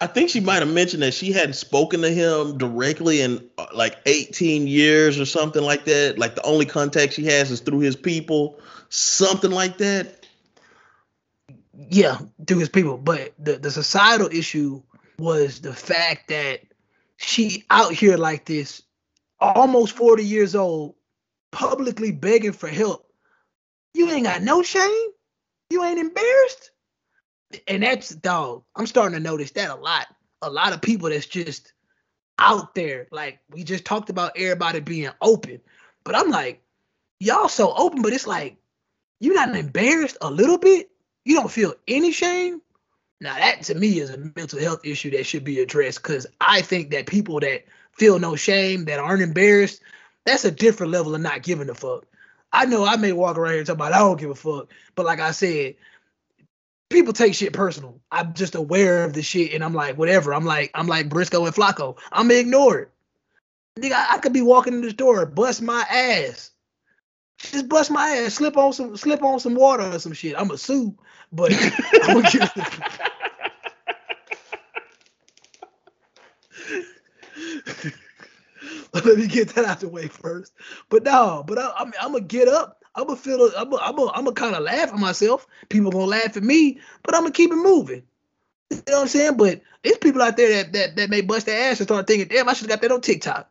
I think she might have mentioned that she hadn't spoken to him directly in uh, like 18 years or something like that. Like the only contact she has is through his people, something like that. yeah, through his people. But the, the societal issue was the fact that she out here like this, almost 40 years old, publicly begging for help. You ain't got no shame? You ain't embarrassed? And that's dog. I'm starting to notice that a lot. A lot of people that's just out there. Like we just talked about everybody being open. But I'm like, y'all so open, but it's like you're not embarrassed a little bit you don't feel any shame now that to me is a mental health issue that should be addressed because i think that people that feel no shame that aren't embarrassed that's a different level of not giving a fuck i know i may walk around here and talk about i don't give a fuck but like i said people take shit personal. I'm just aware of the shit and i'm like whatever. I'm like i'm like briscoe and flacco. I'm gonna ignore it Nigga, I, I could be walking in the store bust my ass. Just bust my ass, slip on some slip on some water or some shit. I'm a sue, but I'm gonna get, let me get that out the way first. But no, but I, I mean, I'm gonna get up. I'm gonna feel. I'm gonna, I'm gonna, I'm gonna kind of laugh at myself. People gonna laugh at me, but I'm gonna keep it moving. You know what I'm saying? But there's people out there that that, that may bust their ass and start thinking, "Damn, I should have got that on TikTok."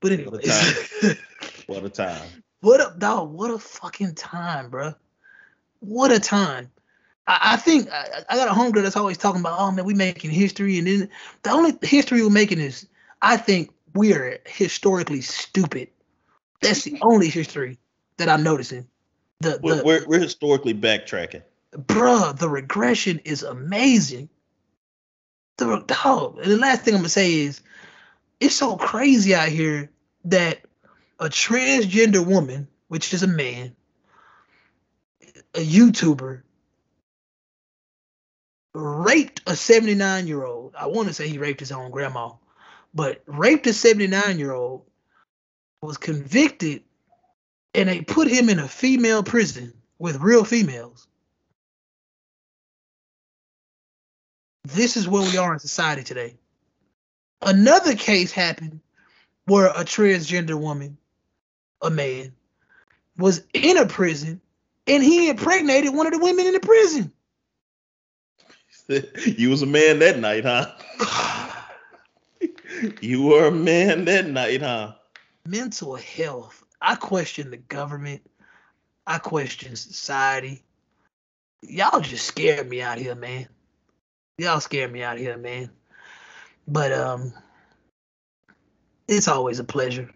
But anyways, What a time. What a dog, what a fucking time, bro. What a time. I, I think I, I got a homegirl that's always talking about, oh man, we making history, and then the only history we're making is, I think we are historically stupid. That's the only history that I'm noticing. The We're, the we're, we're historically backtracking. bruh, the regression is amazing. The dog. And the last thing I'm gonna say is, it's so crazy out here that a transgender woman, which is a man, a YouTuber, raped a 79 year old. I want to say he raped his own grandma, but raped a 79 year old, was convicted, and they put him in a female prison with real females. This is where we are in society today. Another case happened where a transgender woman, a man, was in a prison and he impregnated one of the women in the prison. you was a man that night, huh? you were a man that night, huh? Mental health. I question the government. I question society. Y'all just scared me out here, man. Y'all scared me out here, man. But um, it's always a pleasure.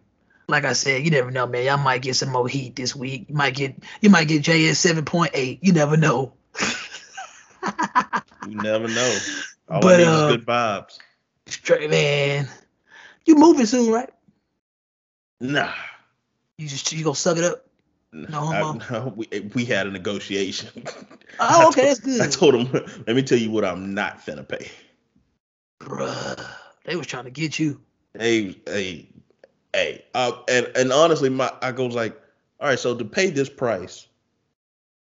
Like I said, you never know, man. Y'all might get some more heat this week. You might get you might get JS seven point eight. You never know. you never know. All but, I need uh, is good vibes. Straight man. You moving soon, right? Nah. You just you gonna suck it up? No, I, no we, we had a negotiation. Oh, okay, told, that's good. I told him, let me tell you what I'm not finna pay. Bruh, they was trying to get you. Hey, hey, hey. Uh, and and honestly, my I goes like, all right, so to pay this price,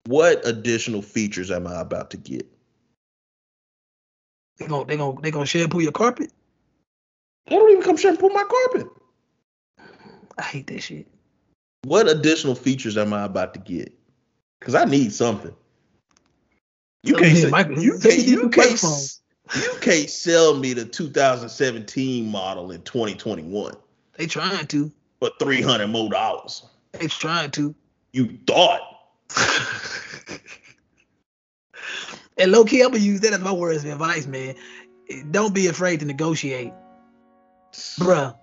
what additional features am I about to get? They gonna they gonna they gonna shampoo your carpet? They don't even come shampoo my carpet. I hate that shit. What additional features am I about to get? Because I need something. You can't say, you can't you can't, you can't sell me the 2017 model in 2021. They trying to. For 300 more dollars. They trying to. You thought. and low key, I'm gonna use that as my words of advice, man. Don't be afraid to negotiate, bruh.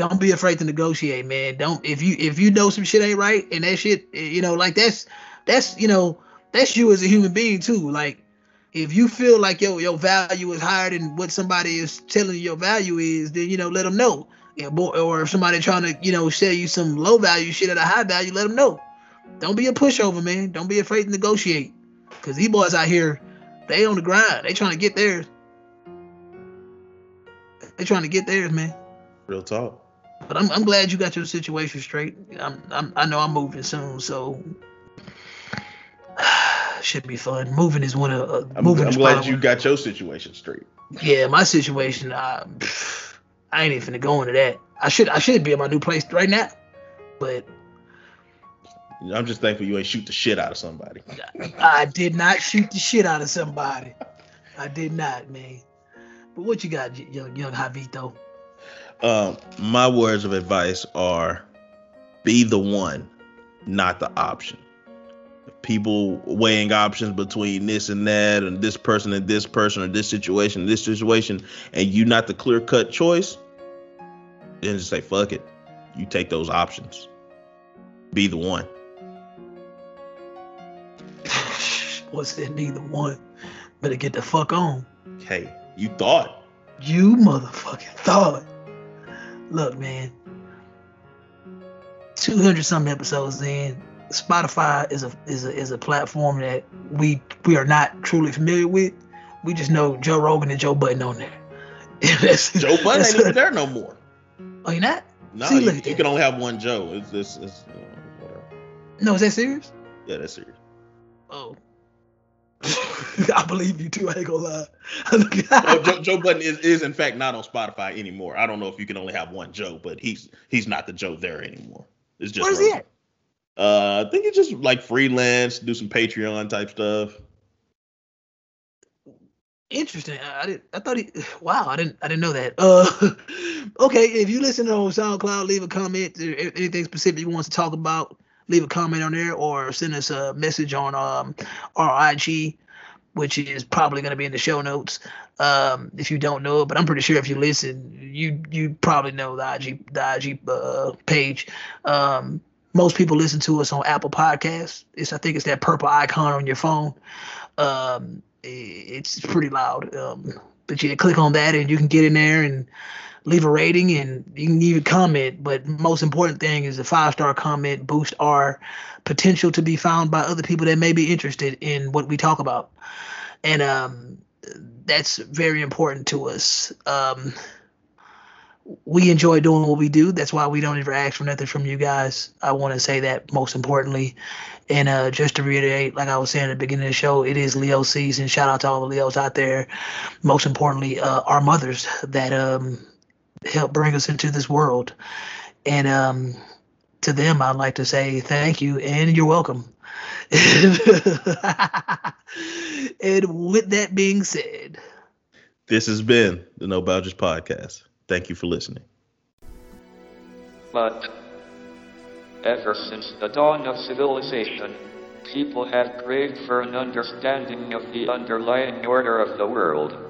Don't be afraid to negotiate, man. Don't if you if you know some shit ain't right and that shit, eh, you know, like that's that's you know that's you as a human being too. Like if you feel like your your value is higher than what somebody is telling you your value is, then you know let them know. Yeah, or if somebody trying to you know sell you some low value shit at a high value, let them know. Don't be a pushover, man. Don't be afraid to negotiate. Cause these boys out here, they on the grind. They trying to get theirs. They trying to get theirs, man. Real talk. But I'm I'm glad you got your situation straight. I'm, I'm I know I'm moving soon, so should be fun. Moving is one of uh, I'm, moving. I'm glad you got your situation straight. Yeah, my situation. I, I ain't even go into that. I should I should be in my new place right now, but I'm just thankful you ain't shoot the shit out of somebody. I did not shoot the shit out of somebody. I did not, man. But what you got, young young Javito? Um, my words of advice are: be the one, not the option. People weighing options between this and that and this person and this person or this situation and this situation and you not the clear cut choice then just say fuck it. You take those options. Be the one. What's that neither one? Better get the fuck on. Hey you thought. You motherfucking thought look man 200 some episodes in Spotify is a is a is a platform that we we are not truly familiar with. We just know Joe Rogan and Joe Budden on there. Joe Budden ain't even there no more. Oh, you not? No, See, you, you can only have one Joe. It's this. It's, uh. No, is that serious? Yeah, that's serious. Oh. I believe you too. I ain't gonna lie. Joe, Joe Budden is, is in fact not on Spotify anymore. I don't know if you can only have one Joe, but he's he's not the Joe there anymore. It's just where's he at? Uh, I think it's just like freelance, do some Patreon type stuff. Interesting. I, I did. I thought he. Wow. I didn't. I didn't know that. Uh, okay. If you listen on SoundCloud, leave a comment. Anything specific you want to talk about, leave a comment on there, or send us a message on um our IG, which is probably going to be in the show notes. Um, if you don't know it, but I'm pretty sure if you listen, you you probably know the IG the IG uh, page. Um, most people listen to us on Apple Podcasts. It's I think it's that purple icon on your phone. Um, it's pretty loud. Um, but you click on that and you can get in there and leave a rating and you can even comment. But most important thing is a five star comment boost our potential to be found by other people that may be interested in what we talk about. And um, that's very important to us. Um, we enjoy doing what we do. That's why we don't ever ask for nothing from you guys. I want to say that most importantly. And uh, just to reiterate, like I was saying at the beginning of the show, it is Leo season. Shout out to all the Leos out there. Most importantly, uh, our mothers that um, help bring us into this world. And um, to them, I'd like to say thank you and you're welcome. and with that being said, this has been the No Boundaries Podcast. Thank you for listening. But ever since the dawn of civilization, people have craved for an understanding of the underlying order of the world.